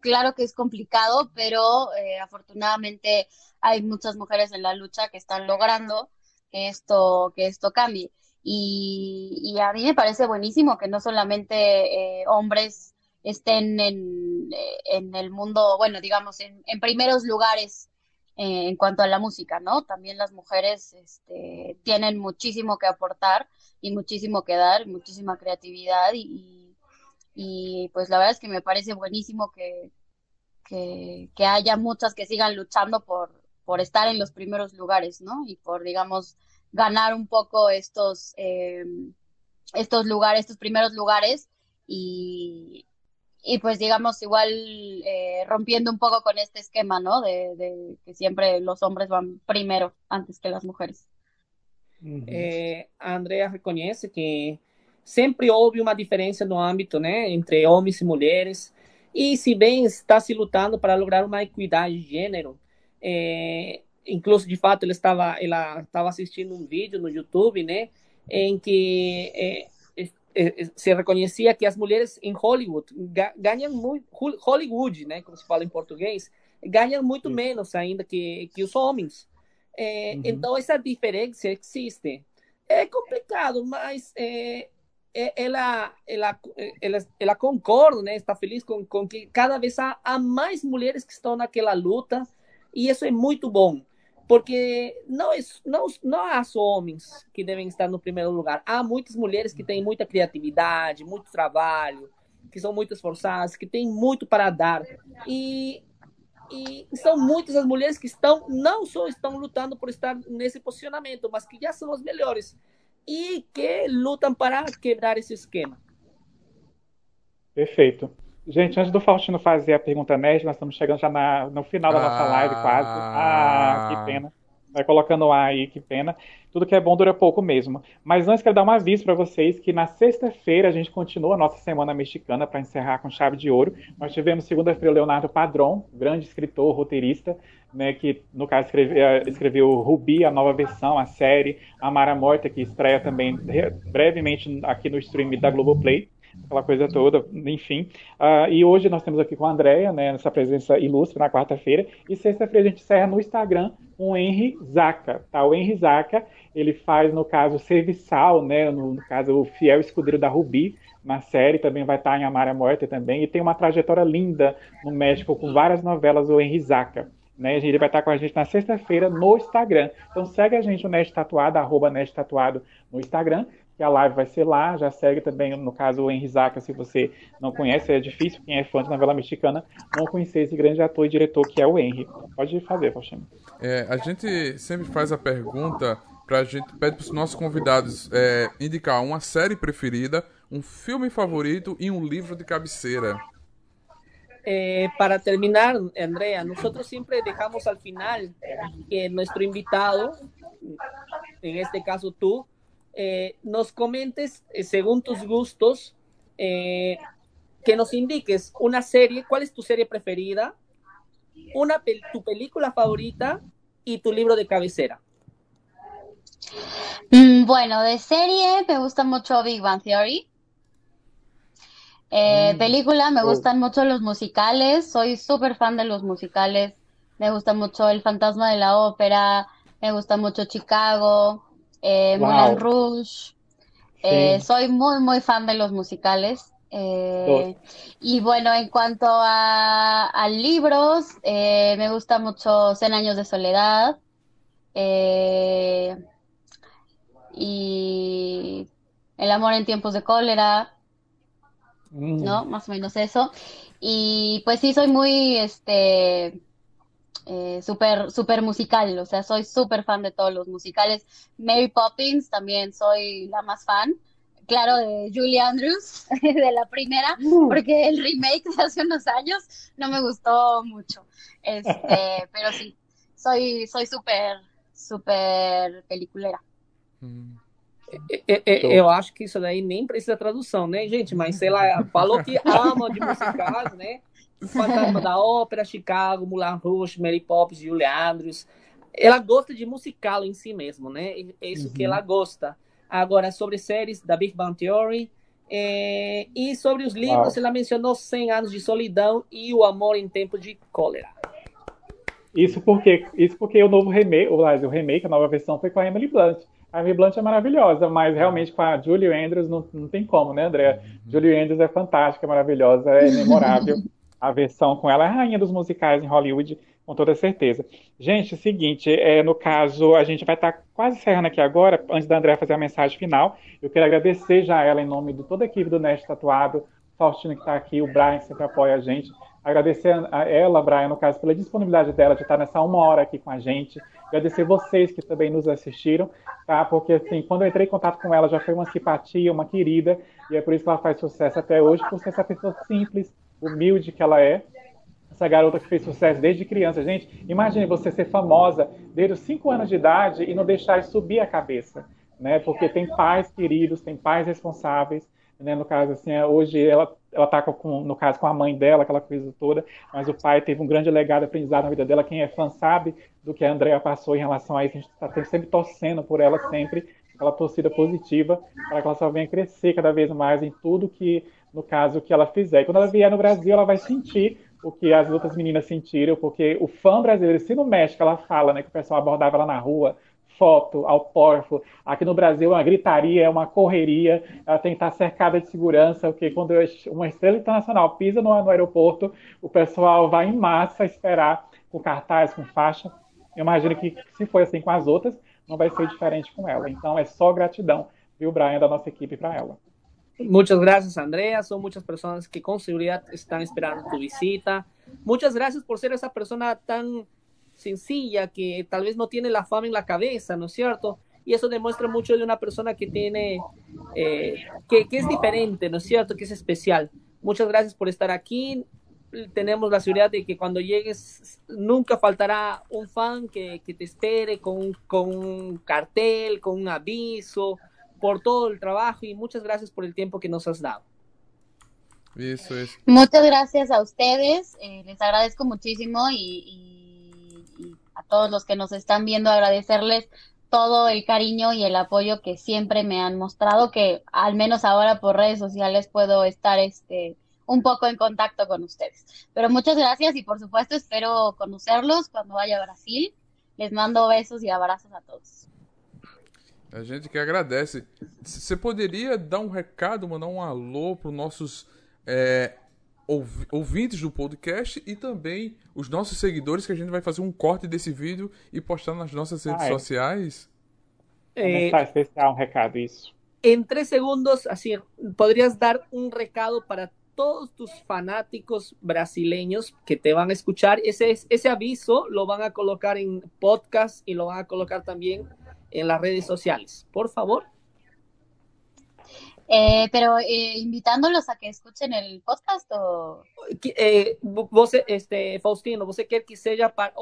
claro que es complicado, pero eh, afortunadamente hay muchas mujeres en la lucha que están logrando que esto, que esto cambie. Y, a mí me parece buenísimo que no solamente eh, hombres estén en, en, el mundo, bueno, digamos, en, en primeros lugares en cuanto a la música, ¿no? También las mujeres este, tienen muchísimo que aportar y muchísimo que dar, muchísima creatividad y y pues la verdad es que me parece buenísimo que, que, haya muchas que sigan luchando por, por estar en los primeros lugares, ¿no? Y por, digamos, ganar un poco estos, eh, estos lugares, estos primeros lugares y, y pues digamos igual eh, rompiendo un poco con este esquema, ¿no? De, de, que siempre los hombres van primero antes que las mujeres. Eh, Andrea reconoce que sempre houve uma diferença no âmbito, né, entre homens e mulheres. E se bem está se lutando para lograr uma equidade de gênero, é, incluso de fato ele estava, ela estava assistindo um vídeo no YouTube, né, em que é, é, é se reconhecia que as mulheres em Hollywood ganham muito, Hollywood, né, como se fala em português, ganham muito menos ainda que, que os homens. É, uhum. Então, essa diferença existe. É complicado, mas é, ela, ela, ela, ela concorda, né? está feliz com, com que cada vez há, há mais mulheres que estão naquela luta, e isso é muito bom porque não, não, não há só homens que devem estar no primeiro lugar. Há muitas mulheres que têm muita criatividade, muito trabalho, que são muito esforçadas, que têm muito para dar. E, e são muitas as mulheres que estão, não só estão lutando por estar nesse posicionamento, mas que já são as melhores e que lutam para quebrar esse esquema. Perfeito. Gente, antes do Faustino fazer a pergunta nerd, nós estamos chegando já na, no final da nossa live quase. Ah, que pena. Vai colocando o aí, que pena. Tudo que é bom dura pouco mesmo. Mas antes quero dar um aviso para vocês que na sexta-feira a gente continua a nossa semana mexicana para encerrar com chave de ouro. Nós tivemos segunda-feira o Leonardo Padrão, grande escritor, roteirista, né, que no caso escreveu, eh, escreveu Rubi, a nova versão, a série, A Mara Morta, que estreia também brevemente aqui no stream da Globoplay aquela coisa toda, enfim. Uh, e hoje nós temos aqui com a Andrea, né, nessa presença ilustre na quarta-feira, e sexta-feira a gente encerra no Instagram com o Henry Zaca, tá? O Henry Zaca, ele faz, no caso, serviçal, né, no, no caso, o fiel escudeiro da Rubi, na série, também vai estar em Amária Morte também, e tem uma trajetória linda no México, com várias novelas, o Henry Zaca. Né? Ele vai estar com a gente na sexta-feira no Instagram. Então segue a gente, o Nest Tatuado, arroba Nest Tatuado no Instagram que a live vai ser lá. Já segue também, no caso, o Henry Zaca, se você não conhece, é difícil, quem é fã de novela mexicana, não conhecer esse grande ator e diretor que é o Henry. Pode fazer, Faustino. É, a gente sempre faz a pergunta pra gente, pede para os nossos convidados é, indicar uma série preferida, um filme favorito e um livro de cabeceira. Eh, para terminar, Andrea, nosotros siempre dejamos al final que nuestro invitado, en este caso tú, Eh, nos comentes, eh, según tus gustos, eh, que nos indiques una serie, cuál es tu serie preferida, una tu película favorita y tu libro de cabecera. Mm, bueno, de serie me gusta mucho Big Bang Theory. Mm. Película, me oh. gustan mucho los musicales, soy súper fan de los musicales, me gusta mucho El Fantasma de la Ópera, me gusta mucho Chicago, eh, Moulin Rouge. Eh, soy muy, muy fan de los musicales. Eh, y bueno, en cuanto a, libros, eh, me gusta mucho Cien años de soledad. y El amor en tiempos de cólera. Mm. ¿No? Más o menos eso. Y pues sí, soy muy, este, eh, súper super musical, o sea, soy súper fan de todos los musicales. Mary Poppins también soy la más fan. Claro, de Julie Andrews, de la primera, uh. porque el remake de hace unos años no me gustó mucho. Este, pero sí, soy soy súper, súper peliculera. Hum. Eu acho que isso daí nem precisa tradução, né, gente? Mas sei lá, falou que ama de musicais, né? Fantasma da Ópera, Chicago, Moulin Rouge, Mary Poppins, Julia Andrews. Ela gosta de musical em si mesmo, né? É isso uhum. que ela gosta. Agora, sobre séries da Big Bang Theory, é... e sobre os livros, ela mencionou 100 anos de solidão e o amor em tempo de cólera. Isso porque, isso porque o novo remake, o remake, a nova versão foi com a Emily Blunt. A Emily Blunt é maravilhosa, mas realmente com a Julie Andrews não, não tem como, né, André? Uhum. Julie Andrews é fantástica, maravilhosa, é memorável. a versão com ela, é a rainha dos musicais em Hollywood, com toda certeza. Gente, o seguinte, é, no caso, a gente vai estar tá quase encerrando aqui agora, antes da André fazer a mensagem final. Eu quero agradecer já a ela em nome de toda a equipe do Nest Tatuado, Faustino que está aqui, o Brian sempre apoia a gente. Agradecer a ela, Brian, no caso, pela disponibilidade dela de estar nessa uma hora aqui com a gente. Agradecer vocês que também nos assistiram, tá? Porque, assim, quando eu entrei em contato com ela, já foi uma simpatia, uma querida, e é por isso que ela faz sucesso até hoje, por ser essa pessoa simples, humilde que ela é. Essa garota que fez sucesso desde criança. Gente, imagine você ser famosa desde os 5 anos de idade e não deixar subir a cabeça, né? Porque tem pais queridos, tem pais responsáveis, né? No caso, assim, hoje ela ela tá com, no caso, com a mãe dela, aquela coisa toda, mas o pai teve um grande legado aprendizado na vida dela. Quem é fã sabe do que a Andrea passou em relação a isso. A gente está sempre torcendo por ela, sempre, aquela torcida positiva, para que ela só venha crescer cada vez mais em tudo que no caso que ela fizer. E quando ela vier no Brasil, ela vai sentir o que as outras meninas sentiram, porque o fã brasileiro, se no México ela fala, né, que o pessoal abordava ela na rua, foto, porfo. Aqui no Brasil, é uma gritaria, é uma correria, ela tem que estar cercada de segurança, porque quando uma estrela internacional pisa no, no aeroporto, o pessoal vai em massa esperar com cartaz, com faixa. Eu imagino que se foi assim com as outras, não vai ser diferente com ela. Então é só gratidão, viu, Brian, da nossa equipe para ela. Muchas gracias, Andrea. Son muchas personas que con seguridad están esperando tu visita. Muchas gracias por ser esa persona tan sencilla que tal vez no tiene la fama en la cabeza, ¿no es cierto? Y eso demuestra mucho de una persona que tiene, eh, que, es diferente, ¿no es cierto? Que es especial. Muchas gracias por estar aquí. Tenemos la seguridad de que cuando llegues nunca faltará un fan que, que te espere con, con un cartel, con un aviso, por todo el trabajo y muchas gracias por el tiempo que nos has dado. Eso es. Muchas gracias a ustedes, eh, les agradezco muchísimo y, y, y, a todos los que nos están viendo agradecerles todo el cariño y el apoyo que siempre me han mostrado, que al menos ahora por redes sociales puedo estar este un poco en contacto con ustedes. Pero muchas gracias y por supuesto espero conocerlos cuando vaya a Brasil. Les mando besos y abrazos a todos. A gente que agradece. Você poderia dar um recado, mandar um alô para os nossos é, ouvintes do podcast e também os nossos seguidores, que a gente vai fazer um corte desse vídeo e postar nas nossas redes ah, é. sociais? É, especial um recado, isso. Em três segundos, assim, poderias dar um recado para todos tus fanáticos brasileños que te van a escuchar. Ese, ese aviso lo van a colocar en podcast y lo van a colocar también en las redes sociales. Por favor. Eh, pero eh, invitándolos a que escuchen el podcast o... Eh, você, este, Faustino, você quer que seja para,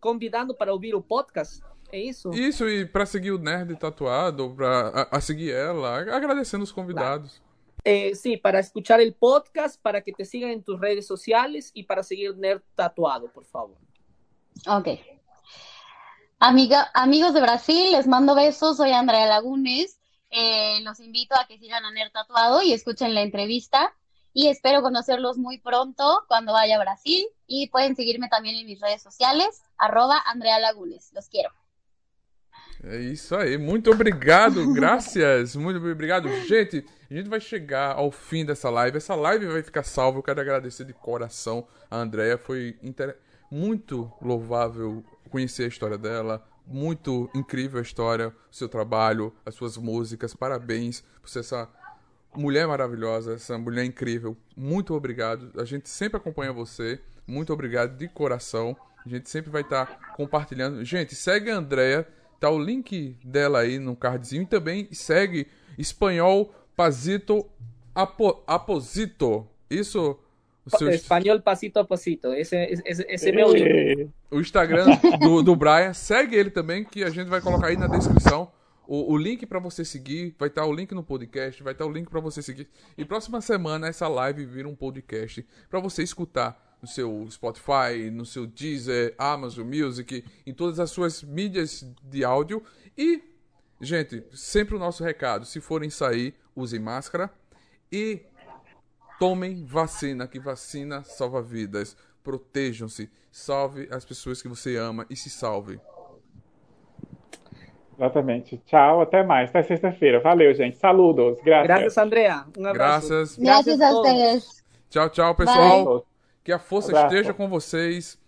convidando para ouvir o podcast? É isso? Isso, e para seguir o Nerd Tatuado, para a, a, seguir ela, agradecendo os convidados. Claro. Eh, sí, para escuchar el podcast, para que te sigan en tus redes sociales y para seguir Nerd Tatuado, por favor. Ok. Amiga, amigos de Brasil, les mando besos. Soy Andrea Lagunes. Eh, los invito a que sigan a Nerd Tatuado y escuchen la entrevista. Y espero conocerlos muy pronto cuando vaya a Brasil. Y pueden seguirme también en mis redes sociales, arroba Andrea Lagunes. Los quiero. É isso aí. Muito obrigado, graças. Muito obrigado. Gente, a gente vai chegar ao fim dessa live. Essa live vai ficar salva. Eu quero agradecer de coração a Andrea. Foi inter... muito louvável conhecer a história dela. Muito incrível a história, o seu trabalho, as suas músicas. Parabéns por ser essa mulher maravilhosa, essa mulher incrível. Muito obrigado. A gente sempre acompanha você. Muito obrigado de coração. A gente sempre vai estar compartilhando. Gente, segue a Andrea Tá o link dela aí no cardzinho. E também segue espanhol Pasito Apo, Aposito. Isso. O seu... Espanhol Pasito Aposito. Esse, esse, esse é meu link. O Instagram do, do Brian. Segue ele também, que a gente vai colocar aí na descrição. O, o link para você seguir, vai estar tá o link no podcast, vai estar tá o link para você seguir. E próxima semana essa live vira um podcast para você escutar no seu Spotify, no seu Deezer, Amazon Music, em todas as suas mídias de áudio. E, gente, sempre o nosso recado: se forem sair, usem máscara e tomem vacina, que vacina salva vidas. Protejam-se, salve as pessoas que você ama e se salve. Exatamente. Tchau, até mais. Até sexta-feira. Valeu, gente. Saludos. Graças. Graças, Andrea. Um abraço. Graças. Graças a vocês. Tchau, tchau, pessoal. Bye. Que a força Abraço. esteja com vocês.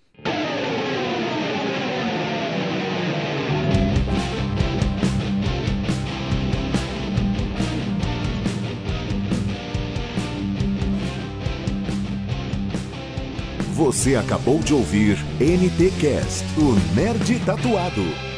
Você acabou de ouvir NTcast, o Nerd Tatuado.